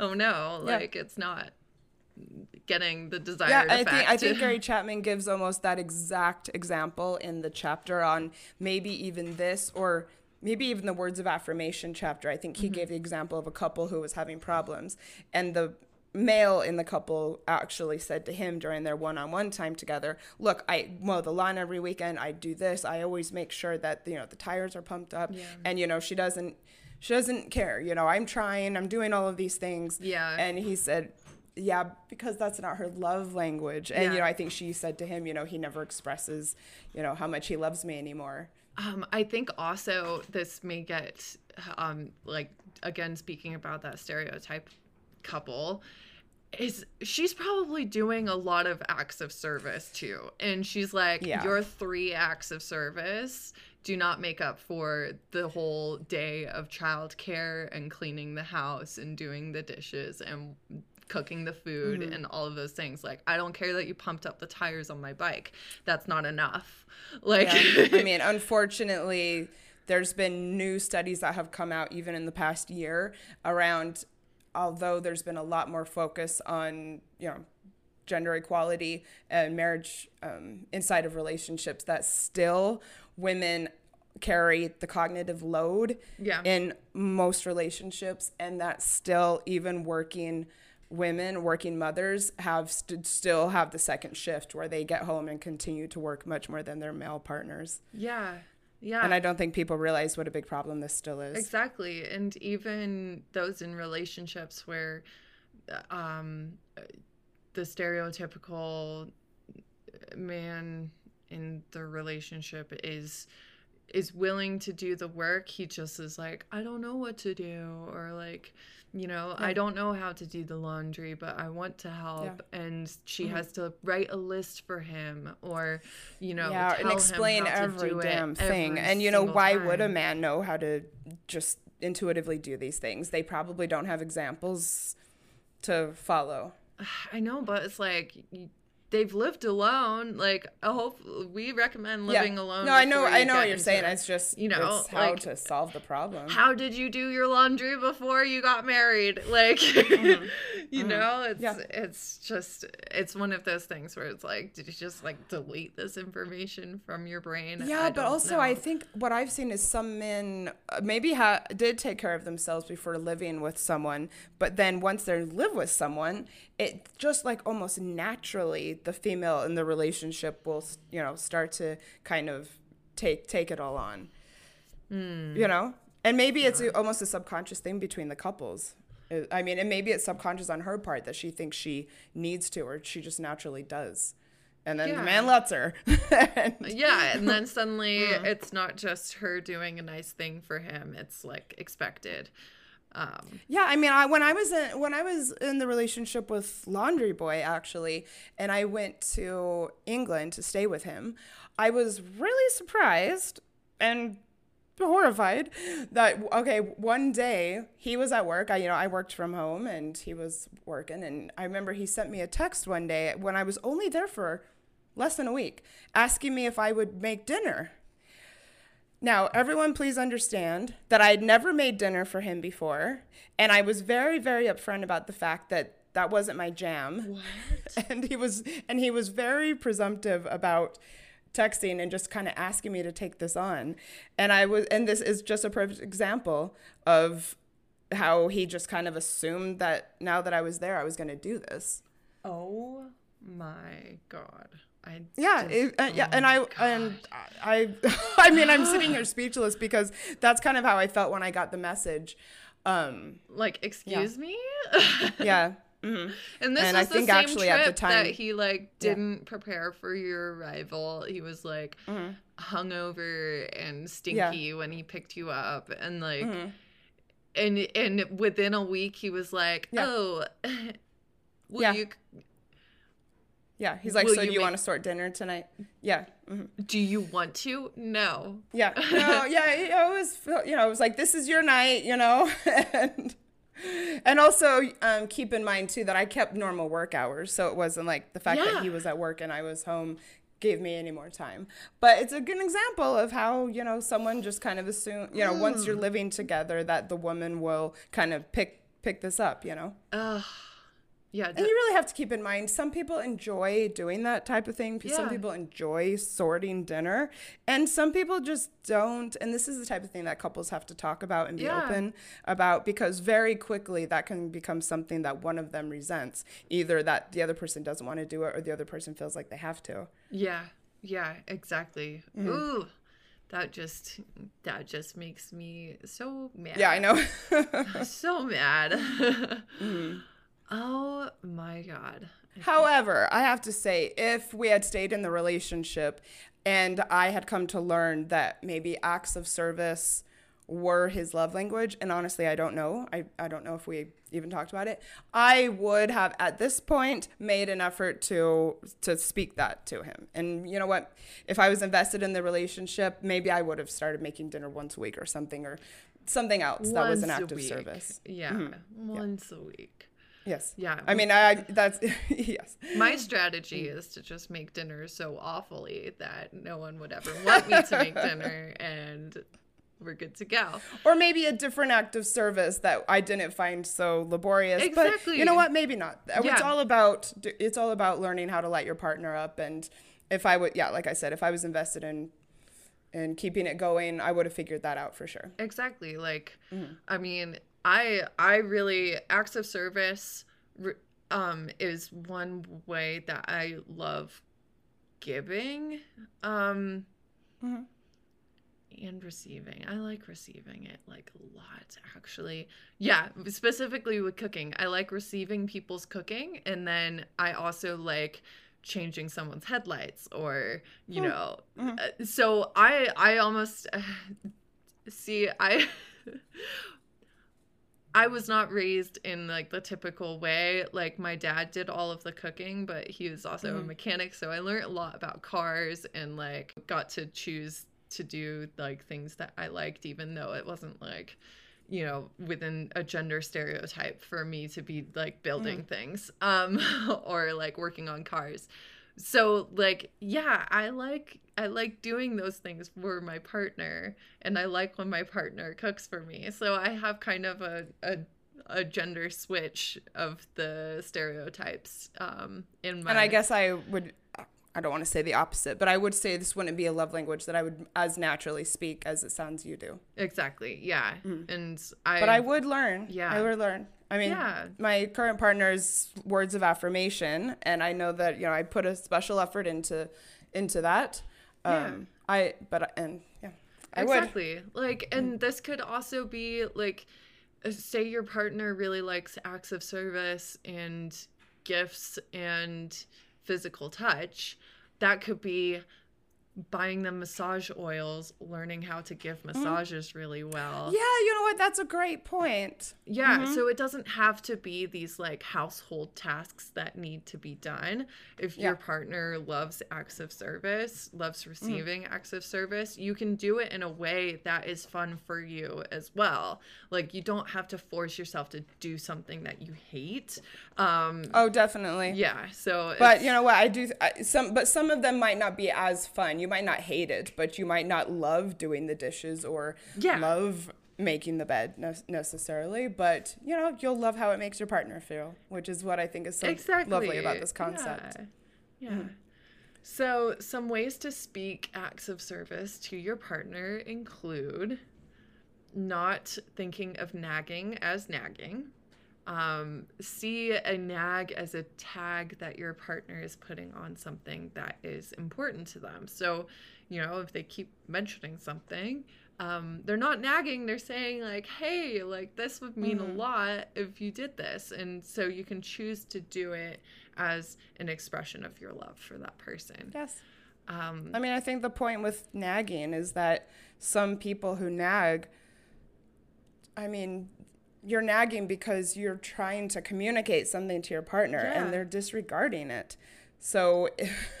oh no, Yeah. like it's not." getting the desired yeah, I effect. think I think Gary *laughs* Chapman gives almost that exact example in the chapter on maybe even this or maybe even the words of affirmation chapter. I think he gave mm-hmm. the example of a couple who was having problems and the male in the couple actually said to him during their one-on-one time together look i mow the lawn every weekend i do this. I always make sure that you know the tires are pumped up and you know she doesn't she doesn't care. You know i'm trying i'm doing all of these things. Yeah. and he said yeah because that's not her love language. And you know i think she said to him you know he never expresses you know how much he loves me anymore Um, I think also this may get um like again speaking about that stereotype couple is she's probably doing a lot of acts of service too. And she's like, Yeah. Your three acts of service do not make up for the whole day of childcare and cleaning the house and doing the dishes and cooking the food Mm-hmm. and all of those things. Like, I don't care that you pumped up the tires on my bike. That's not enough. Like Yeah. I mean, *laughs* unfortunately, there's been new studies that have come out even in the past year around, although there's been a lot more focus on, you know, gender equality and marriage um, inside of relationships, that still women carry the cognitive load Yeah. in most relationships, and that still even working women working mothers have st- still have the second shift where they get home and continue to work much more than their male partners Yeah. Yeah. and i don't think people realize what a big problem this still is Exactly. And even those in relationships where um, the stereotypical man in the relationship is is willing to do the work he just is like i don't know what to do or like you know i don't know how to do the laundry but i want to help and she Mm-hmm. has to write a list for him or you know yeah tell and him explain every damn thing. every and you know why would a man know how to just intuitively do these things? They probably don't have examples to follow. *sighs* I know, but it's like they've lived alone. Like, I hope we recommend living alone. no i know i know what you're saying it. it's just you know, know it's how like, to solve the problem How did you do your laundry before you got married? *laughs* Like, *laughs* you know, it's Mm-hmm. Yeah. it's just it's one of those things where it's like, did you just like delete this information from your brain? Yeah, but also I think what I've seen is some men uh, maybe ha- did take care of themselves before living with someone, but then once they live with someone, it just like almost naturally the female in the relationship will you know start to kind of take take it all on. You know, and maybe it's a, almost a subconscious thing between the couples. Uh, I mean, and maybe it's subconscious on her part that she thinks she needs to, or she just naturally does. And then Yeah. the man lets her. *laughs* And- yeah, and then suddenly *laughs* Mm. it's not just her doing a nice thing for him; it's like expected. Um, Yeah, I mean, I when I was in when I was in the relationship with Laundry Boy actually, and I went to England to stay with him, I was really surprised and horrified that okay, one day he was at work. I you know I worked from home and he was working, and I remember he sent me a text one day when I was only there for less than a week, asking me if I would make dinner. Now, everyone, please understand that I had never made dinner for him before, and I was very, very upfront about the fact that that wasn't my jam. What? *laughs* And he was, and he was very presumptive about texting and just kind of asking me to take this on. And I was, and this is just a perfect example of how he just kind of assumed that now that I was there, I was going to do this. oh my god! I Yeah, just- it, uh, yeah, oh and I and I, *laughs* I mean, I'm sitting here speechless because that's kind of how I felt when I got the message. Um, like excuse me *laughs* yeah, hmm and this And was I the think same actually trip at the time- that he like didn't prepare for your arrival he was like Mm-hmm. hungover and stinky when he picked you up and like and and within a week he was like Yeah. oh *laughs* will Yeah. you yeah. He's like, Will so do you you make- want to sort dinner tonight? Yeah, hmm do you want to no yeah, *laughs* no, yeah. It was, you know, it was like this is your night, you know, *laughs* and and also um, keep in mind too that I kept normal work hours, so it wasn't like the fact that he was at work and I was home gave me any more time. But it's a good example of how you know someone just kind of assume you know once Hmm. you're living together that the woman will kind of pick pick this up, you know. Ugh. Yeah. And you really have to keep in mind some people enjoy doing that type of thing. yeah. Some people enjoy sorting dinner, and some people just don't. And this is the type of thing that couples have to talk about and be Yeah. open about because very quickly that can become something that one of them resents. Either that the other person doesn't want to do it or the other person feels like they have to. Yeah, yeah, exactly. Mm-hmm. Ooh, that just that just makes me so mad. Yeah, I know. *laughs* *laughs* so mad. *laughs* Mm-hmm. Oh my god. However, I have to say, if we had stayed in the relationship and I had come to learn that maybe acts of service were his love language, and honestly, I don't know. I, I don't know if we even talked about it. I would have, at this point, made an effort to to speak that to him. And you know what? If I was invested in the relationship, maybe I would have started making dinner once a week or something, or something else that was an act of service. Mm-hmm. Yeah, once a week. Yes. Yeah. I mean, I *laughs* that's *laughs* yes. My strategy is to just make dinner so awfully that no one would ever want me to make dinner *laughs* and we're good to go. or maybe a different act of service that I didn't find so laborious. But Exactly. you know what? Maybe not. Yeah. It's all about it's all about learning how to light your partner up. And if I would, yeah, like I said, if I was invested in in keeping it going, I would have figured that out for sure. Exactly. Like, Mm-hmm. I mean, I I really acts of service um is one way that I love giving um Mm-hmm. and receiving. I like receiving it like a lot actually. Yeah, specifically with cooking. I like receiving people's cooking and then I also like changing someone's headlights or you Hmm. know Mhm. uh, so I I almost *sighs* see I *laughs* I was not raised in like the typical way. Like my dad did all of the cooking, but he was also a Mhm. mechanic, so I learned a lot about cars and like got to choose to do like things that I liked even though it wasn't like you know within a gender stereotype for me to be like building things um *laughs* or like working on cars so like yeah i like i like doing those things for my partner and i like when my partner cooks for me so i have kind of a a, a gender switch of the stereotypes um in my And I guess I would. I don't want to say the opposite, but I would say this wouldn't be a love language that I would as naturally speak as it sounds you do. exactly yeah and i Mm. But I would learn. Yeah. I would learn. I mean, Yeah. my current partner's words of affirmation, and I know that you know I put a special effort into into that. Yeah. Um, I but and yeah, I would. exactly like and this could also be like uh, say your partner really likes acts of service and gifts and physical touch that could be buying them massage oils learning how to give massages really well Yeah, you know what? That's a great point. yeah, Mm-hmm. so it doesn't have to be these like household tasks that need to be done. If your Yeah. Mm. partner loves acts of service, loves receiving acts of service, you can do it in a way that is fun for you as well. Like you don't have to force yourself to do something that you hate. Um Oh, definitely. yeah, so But you know what? I do I, some, but some of them might not be as fun. You might not hate it, but you might not love doing the dishes or Yeah. love making the bed ne- necessarily. But you know, you'll love how it makes your partner feel, which is what I think is so exactly lovely about this concept. Yeah. yeah. Hmm. So, some ways to speak acts of service to your partner include not thinking of nagging as nagging. Um, see a nag as a tag that your partner is putting on something that is important to them. So, you know, if they keep mentioning something, um, they're not nagging, they're saying, like, hey, like, this would mean a lot if you did this. And so you can choose to do it as an expression of your love for that person. Yes. Um, I mean, I think the point with nagging is that some people who nag, I mean, you're nagging because you're trying to communicate something to your partner Yeah. and they're disregarding it. So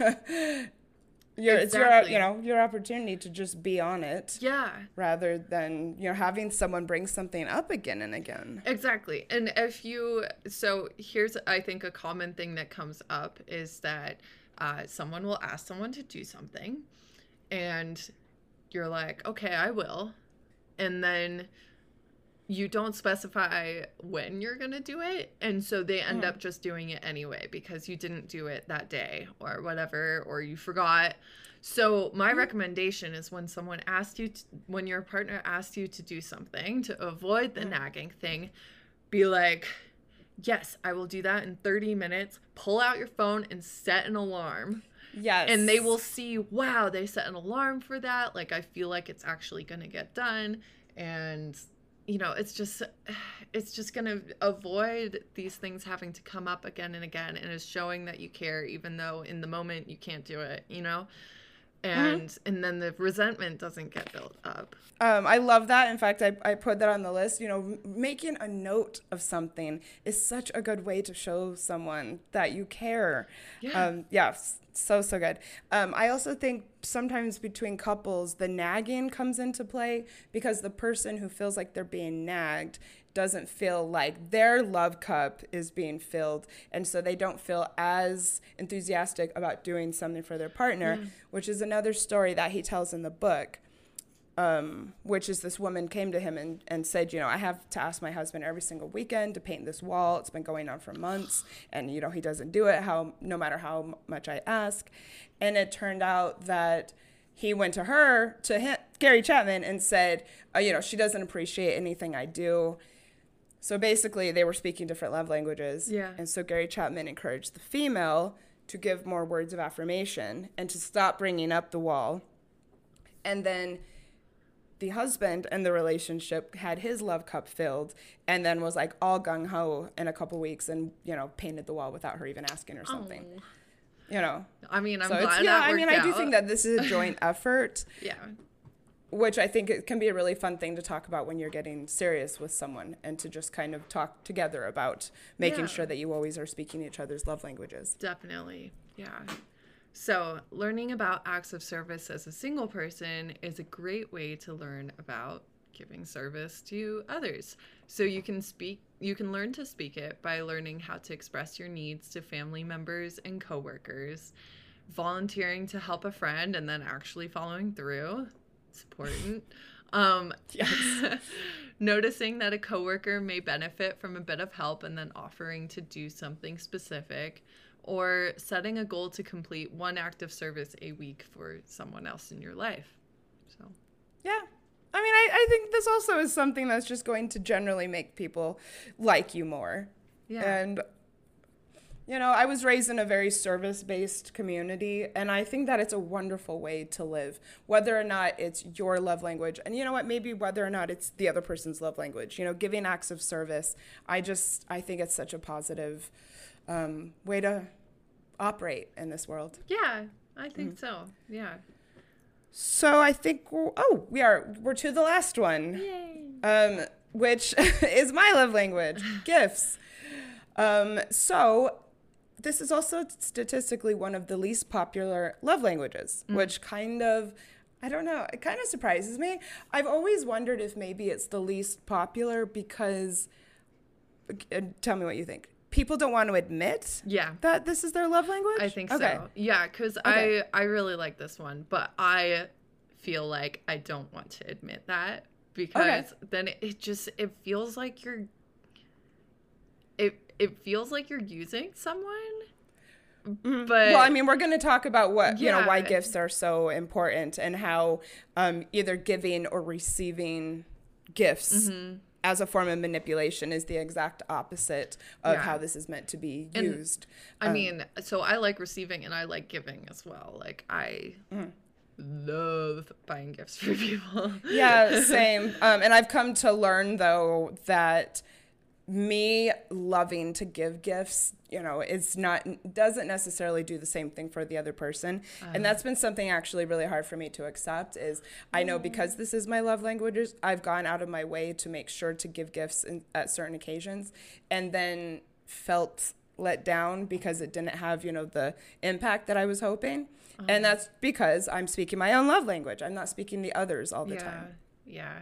*laughs* you're, it's your, you know, your opportunity to just be on it yeah. rather than, you know, having someone bring something up again and again. Exactly. And if you, so here's, I think, a common thing that comes up is that uh, someone will ask someone to do something, and you're like, okay, I will. And then you don't specify when you're going to do it and so they end up just doing it anyway because you didn't do it that day or whatever or you forgot. So my mm-hmm. recommendation is when someone asks you to, when your partner asks you to do something to avoid the nagging thing be like yes i will do that in 30 minutes. Pull out your phone and set an alarm. Yes. and they will see wow they set an alarm for that. Like i feel like it's actually going to get done. And you know it's just it's just going to avoid these things having to come up again and again and is showing that you care even though in the moment you can't do it you know and and then the resentment doesn't get built up Um, I love that. In fact, I, I put that on the list. You know, making a note of something is such a good way to show someone that you care. Yeah. Um, yeah, so, so good. Um, I also think sometimes between couples, the nagging comes into play because the person who feels like they're being nagged doesn't feel like their love cup is being filled. And so they don't feel as enthusiastic about doing something for their partner, which is another story that he tells in the book um, which is this woman came to him and, and said, you know, I have to ask my husband every single weekend to paint this wall. It's been going on for months, and you know he doesn't do it. How no matter how much I ask, and it turned out that he went to her to him, Gary Chapman and said, uh, you know, she doesn't appreciate anything I do. So basically, they were speaking different love languages. Yeah. And so Gary Chapman encouraged the female to give more words of affirmation and to stop bringing up the wall. And then the husband and the relationship had his love cup filled and then was like all gung ho in a couple weeks and, you know, painted the wall without her even asking or something. Oh. You know. i mean i'm so glad yeah, I mean, I do think that this is a joint *laughs* effort yeah which I think it can be a really fun thing to talk about when you're getting serious with someone and to just kind of talk together about making Yeah. sure that you always are speaking each other's love languages. Definitely. Yeah. So, learning about acts of service as a single person is a great way to learn about giving service to others. So, you can speak you can learn to speak it by learning how to express your needs to family members and coworkers, volunteering to help a friend and then actually following through. It's important. Um, *laughs* Yes. *laughs* noticing that a coworker may benefit from a bit of help and then offering to do something specific, or setting a goal to complete one act of service a week for someone else in your life. So, Yeah. I mean, I, I think this also is something that's just going to generally make people like you more. yeah. And, you know, I was raised in a very service based community, and I think that it's a wonderful way to live, whether or not it's your love language. And you know what? Maybe whether or not it's the other person's love language. You know, giving acts of service, I just, I think it's such a positive um, way to operate in this world. yeah, I think so. Yeah. So I think, we're, oh, we are, we're to the last one. um, which *laughs* is my love language gifts. Um, so, this is also statistically one of the least popular love languages, which kind of, I don't know, it kind of surprises me. I've always wondered if maybe it's the least popular because, uh, tell me what you think. People don't want to admit Yeah. that this is their love language? I think Okay. so. Yeah, because Okay. I I really like this one, but I feel like I don't want to admit that because then it, it just it feels like you're it it feels like you're using someone. But well, I mean, we're going to talk about what you know why gifts are so important and how um, either giving or receiving gifts Mm-hmm. as a form of manipulation is the exact opposite of Yeah. how this is meant to be And used. I mean, so I like receiving and I like giving as well. Like I Mm. love buying gifts for *laughs* people. yeah, *laughs* same. Um, and I've come to learn though that me loving to give gifts, you know, it's not doesn't necessarily do the same thing for the other person. and that's been something actually really hard for me to accept is I know mm. because this is my love languages, I've gone out of my way to make sure to give gifts in, at certain occasions and then felt let down because it didn't have, you know, the impact that I was hoping. And uh-huh. that's because I'm speaking my own love language. I'm not speaking the others all the yeah. time. Yeah.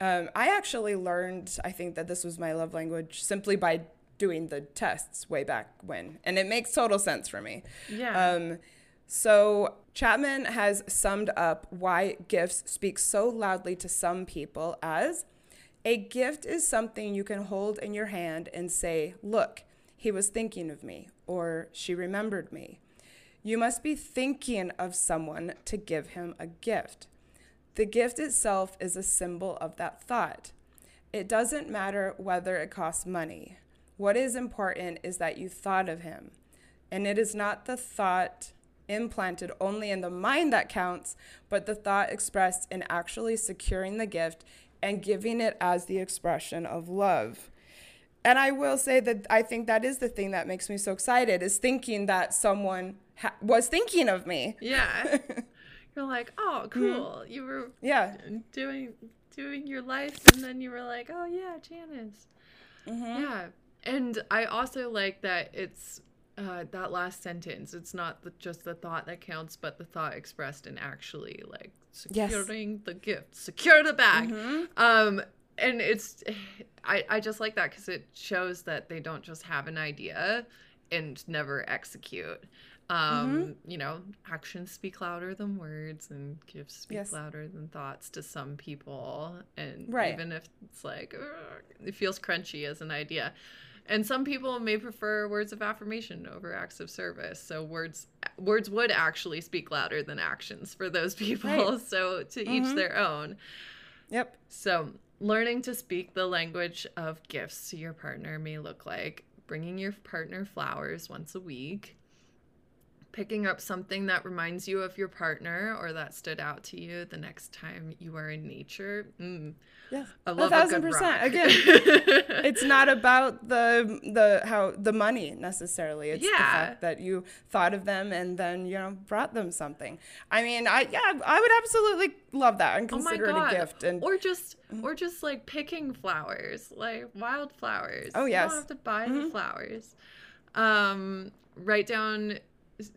Um, I actually learned, I think, that this was my love language simply by doing the tests way back when. And it makes total sense for me. Yeah. Um, so Chapman has summed up why gifts speak so loudly to some people as A gift is something you can hold in your hand and say, Look, he was thinking of me, or she remembered me. You must be thinking of someone to give him a gift. The gift itself is a symbol of that thought. It doesn't matter whether it costs money. What is important is that you thought of him. And it is not the thought implanted only in the mind that counts, but the thought expressed in actually securing the gift and giving it as the expression of love. And I will say that I think that is the thing that makes me so excited is thinking that someone ha- was thinking of me. Yeah. *laughs* You're like, oh, cool. You were Yeah. doing doing your life, and then you were like, oh yeah, Janice. Yeah, and I also like that it's uh, that last sentence. It's not the, just the thought that counts, but the thought expressed in actually like Yes. securing the gift, secure the bag. Um, and it's, I I just like that because it shows that they don't just have an idea and never execute. Um, you know, actions speak louder than words, and gifts speak Yes. louder than thoughts to some people. And Right. even if it's like it feels crunchy as an idea. And some people may prefer words of affirmation over acts of service. So words words would actually speak louder than actions for those *laughs* people. Right. So to each their own. Yep. So, learning to speak the language of gifts to your partner may look like bringing your partner flowers once a week, picking up something that reminds you of your partner or that stood out to you the next time you are in nature. Mm, Yes. I love a thousand percent. Again, *laughs* it's not about the the how the money necessarily. It's the fact that you thought of them and then you know brought them something. I mean, I yeah, I would absolutely love that and Oh consider god! it a gift. And Mm-hmm. or just, or just like picking flowers, like wild flowers. Oh, You yes. don't have to buy Mhm. the flowers. Um, write down,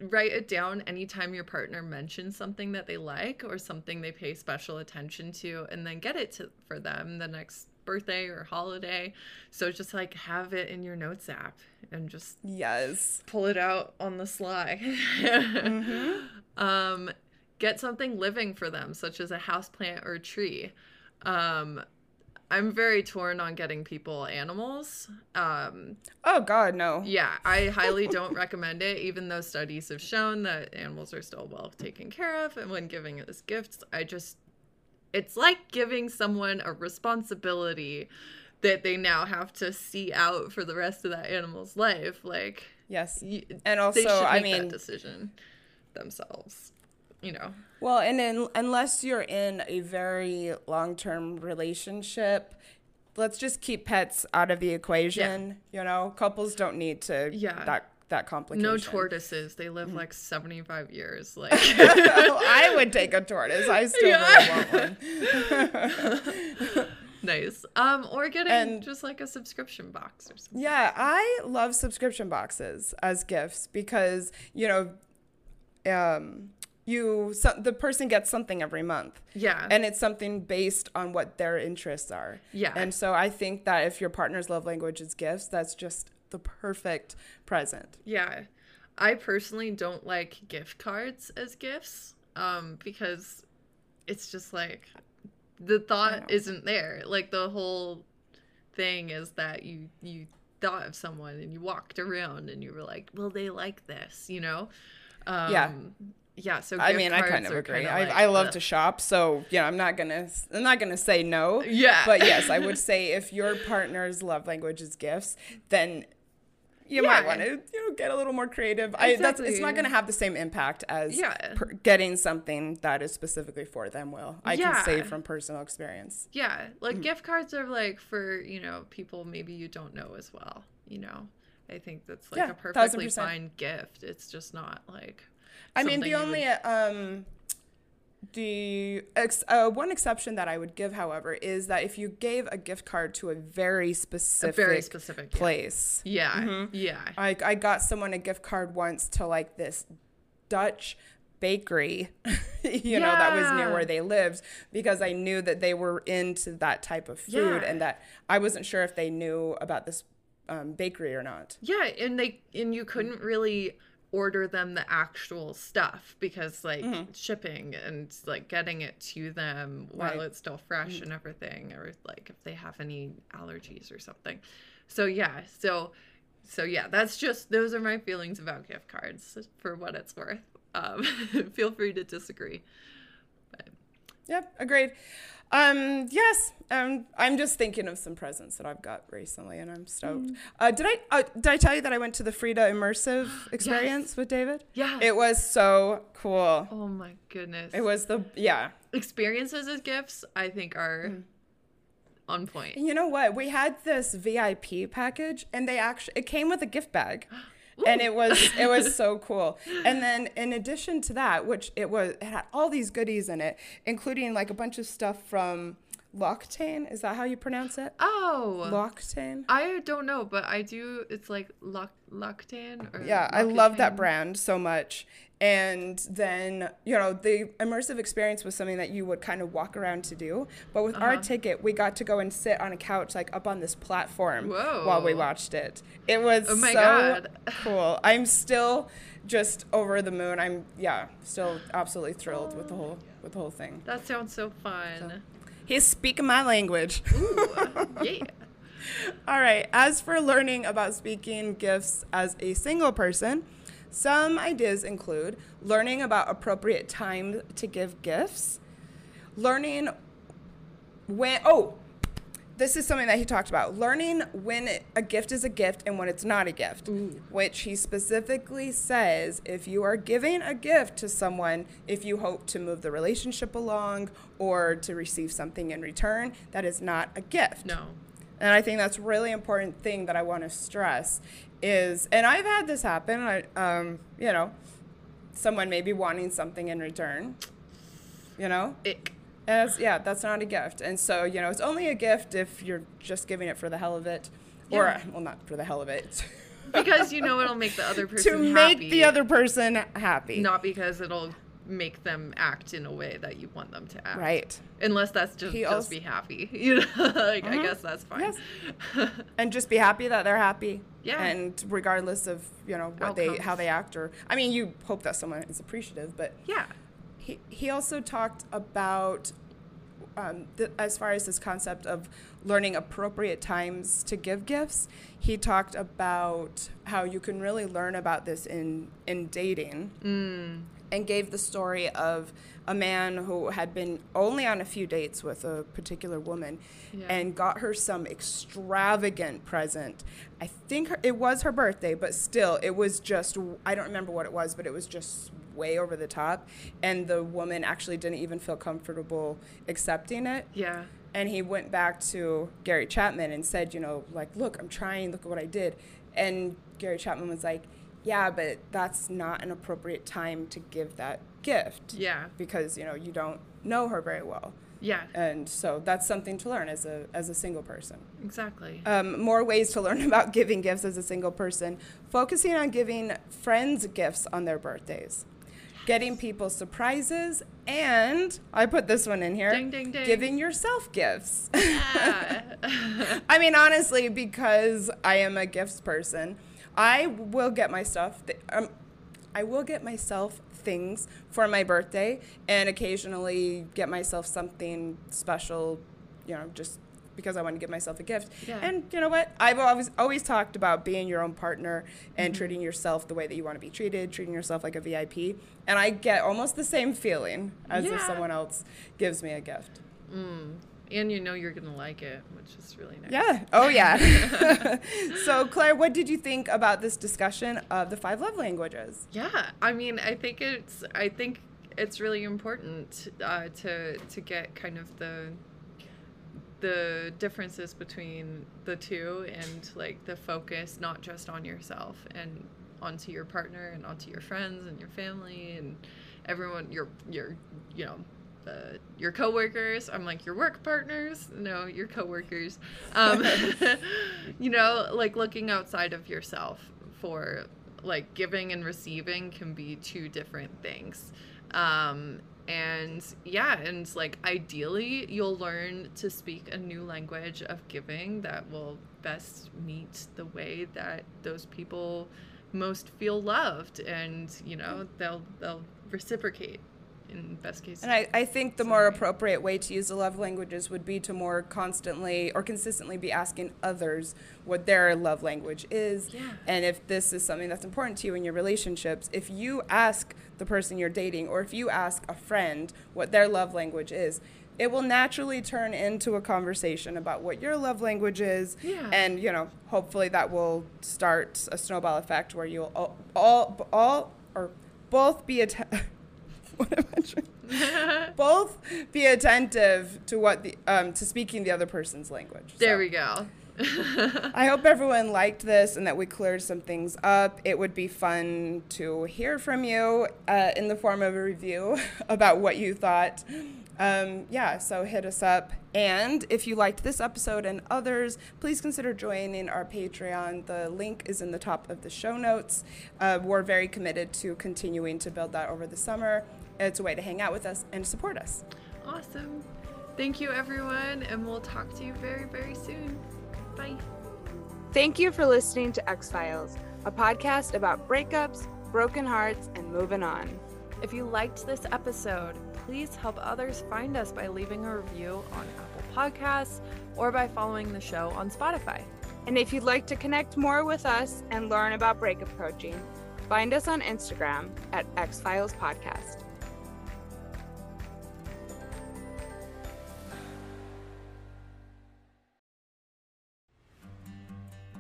write it down anytime your partner mentions something that they like or something they pay special attention to, and then get it to for them the next birthday or holiday. So just like have it in your notes app and just yes, pull it out on the sly. *laughs* um, get something living for them, such as a houseplant or a tree. Um, I'm very torn on getting people animals. Um, oh God, no. yeah, I highly *laughs* don't recommend it, even though studies have shown that animals are still well taken care of. And when giving as gifts, I just, it's like giving someone a responsibility that they now have to see out for the rest of that animal's life. Like, Yes, and also I make that mean, decision themselves. You know. Well, and in, unless you're in a very long term relationship, let's just keep pets out of the equation. You know, couples don't need to Yeah. that that complication. No tortoises. They live like 75 years. Like *laughs* I would take a tortoise. I still Yeah. really want one. *laughs* nice. Um or getting And- just like a subscription box or something. Yeah, I love subscription boxes as gifts because you know, um, you so, the person gets something every month. Yeah. and it's something based on what their interests are. Yeah. And so I think that if your partner's love language is gifts, that's just the perfect present. Yeah. I personally don't like gift cards as gifts um, because it's just like the thought isn't there. Like the whole thing is that you you thought of someone and you walked around and you were like, "Will they like this?" You know? Um, Yeah. Yeah. So I mean, I kind of agree. kinda I, like I love the- to shop, so yeah, I'm not gonna I'm not gonna say no. Yeah. But yes, I would *laughs* say if your partner's love language is gifts, then you might want to you know get a little more creative. I that's it's not gonna have the same impact as Yeah. per- getting something that is specifically for them. Will I can say from personal experience. Yeah, like mm. gift cards are like for you know people maybe you don't know as well. You know, I think that's like Yeah, a 1000%. perfectly fine gift. It's just not like. I mean, the only would- um, the ex- uh, one exception that I would give, however, is that if you gave a gift card to a very a specific, very specific place, Yeah, Mm-hmm. yeah, I I got someone a gift card once to like this Dutch bakery, *laughs* you know, that was near where they lived because I knew that they were into that type of food Yeah. and that I wasn't sure if they knew about this um, bakery or not. yeah. And they and you couldn't really order them the actual stuff because like shipping and like getting it to them while Right. it's still fresh and everything or like if they have any allergies or something. So yeah so so yeah that's just those are my feelings about gift cards for what it's worth. Um, *laughs* feel free to disagree. Yep, agreed. Um, yes, um, I'm just thinking of some presents that I've got recently, and I'm stoked. Uh, did I uh, did I tell you that I went to the Frida immersive *gasps* experience with David? yeah It was so cool. oh my goodness It was the yeah. experiences as gifts i think are on point point. you know what? We had this VIP package, and they actually it came with a gift bag, *gasps* and it was it was *laughs* so cool. And then in addition to that, which it was it had all these goodies in it, including like a bunch of stuff from L'Occitane. Is that how you pronounce it? oh L'Occitane. I don't know, but I do. It's like Loc- Loctan. Or Yeah, I love that brand so much. And then, you know, the immersive experience was something that you would kind of walk around to do. But with our Uh-huh. ticket, we got to go and sit on a couch, like up on this platform Whoa. while we watched it. It was Oh so God. cool. I'm still just over the moon. I'm, yeah, still absolutely thrilled with the whole with the whole thing. That sounds so fun. He's speaking my language. Ooh, yeah. *laughs* All right. As for learning about speaking gifts as a single person, some ideas include learning about appropriate time to give gifts, learning when, oh, this is something that he talked about learning when it- a gift is a gift and when it's not a gift, mm. which he specifically says if you are giving a gift to someone, if you hope to move the relationship along or to receive something in return, that is not a gift. No. And I think that's really important thing that I want to stress is, and I've had this happen. I, um, you know, someone maybe wanting something in return. You know, Ick. it's, yeah, that's not a gift. And so, you know, it's only a gift if you're just giving it for the hell of it, or well, not for the hell of it, Because you know it'll make the *laughs* other person to make the other person happy. Not because it'll make them act in a way that you want them to act. Right. Unless that's just also- be happy. *laughs* You know, like I Mhm. guess that's fine. Yes. *laughs* and just be happy that they're happy. Yeah. And regardless of you know what they how they act or I mean you hope that someone is appreciative, but yeah. he he also talked about um, th- as far as this concept of learning appropriate times to give gifts. He talked about how you can really learn about this in in dating Mm. And gave the story of a man who had been only on a few dates with a particular woman Yeah. and got her some extravagant present. I think her, it was her birthday, but still, it was just, I don't remember what it was, but it was just way over the top. And the woman actually didn't even feel comfortable accepting it. Yeah. And he went back to Gary Chapman and said, you know, like, look, I'm trying, look at what I did. And Gary Chapman was like, yeah, but that's not an appropriate time to give that gift Yeah. because, you know, you don't know her very well. Yeah. And so that's something to learn as a, as a single person. Exactly. Um, more ways to learn *laughs* about giving gifts as a single person focusing on giving friends gifts on their birthdays, getting people surprises, and I put this one in here Ding, ding, ding. giving yourself gifts. Yeah. *laughs* I mean, honestly, because I am a gifts person, I will get my stuff. Th- um, I will get myself things for my birthday, and occasionally get myself something special. You know, just because I want to give myself a gift. Yeah. And you know what? I've always always talked about being your own partner and Mm-hmm. treating yourself the way that you want to be treated, treating yourself like a VIP. And I get almost the same feeling as if someone else gives me a gift. mm. And you know you're gonna like it, which is really nice. Yeah. Oh, yeah. *laughs* *laughs* so, Clair, what did you think about this discussion of the five love languages? Yeah, I mean, I think it's I think it's really important uh, to to get kind of the the differences between the two and like the focus not just on yourself and onto your partner and onto your friends and your family and everyone your your you know uh, your coworkers. I'm like your work partners? No your coworkers. Um, *laughs* you know like looking outside of yourself for like giving and receiving can be two different things. Um, and yeah and like ideally you'll learn to speak a new language of giving that will best meet the way that those people most feel loved. And you know they'll they'll reciprocate in best case And I, I think the more appropriate way to use the love languages would be to more constantly or consistently be asking others what their love language is. Yeah. And if this is something that's important to you in your relationships, if you ask the person you're dating or if you ask a friend what their love language is, it will naturally turn into a conversation about what your love language is. Yeah. And, you know, hopefully that will start a snowball effect where you'll all, all, all or both be att- *laughs* *laughs* what am I trying? *laughs* both be attentive to what the um, to speaking the other person's language. there So, we go *laughs* I hope everyone liked this and that we cleared some things up. It would be fun to hear from you uh, in the form of a review about what you thought. Um, yeah, so hit us up. And if you liked this episode and others, please consider joining our Patreon. The link is in the top of the show notes. Uh, we're very committed to continuing to build that over the summer. It's a way to hang out with us and support us. awesome thank you everyone and we'll talk to you very very soon bye Thank you for listening to Ex-Philes, a podcast about breakups, broken hearts, and moving on. If you liked this episode, please help others find us by leaving a review on Apple Podcasts or by following the show on Spotify. And if you'd like to connect more with us and learn about breakup coaching, find us on Instagram at Ex-Philes Podcast.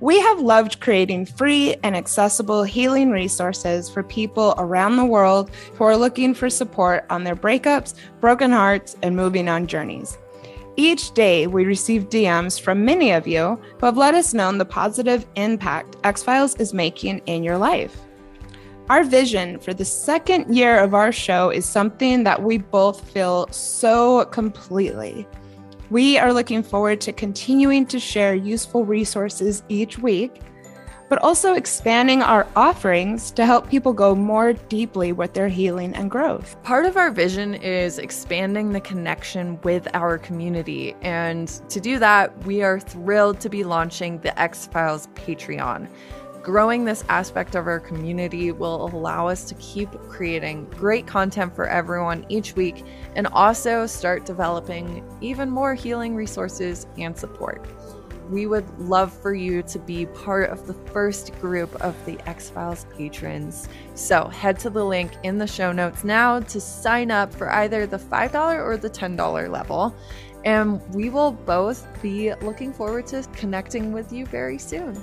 We have loved creating free and accessible healing resources for people around the world who are looking for support on their breakups, broken hearts, and moving on journeys. Each day, we receive DMs from many of you who have let us know the positive impact Ex-Philes is making in your life. Our vision for the second year of our show is something that we both feel so completely. We are looking forward to continuing to share useful resources each week, but also expanding our offerings to help people go more deeply with their healing and growth. Part of our vision is expanding the connection with our community. And to do that, we are thrilled to be launching the Ex-Philes Patreon. Growing this aspect of our community will allow us to keep creating great content for everyone each week and also start developing even more healing resources and support. We would love for you to be part of the first group of the Ex-Philes patrons. So head to the link in the show notes now to sign up for either the $5 or the $10 level. And we will both be looking forward to connecting with you very soon.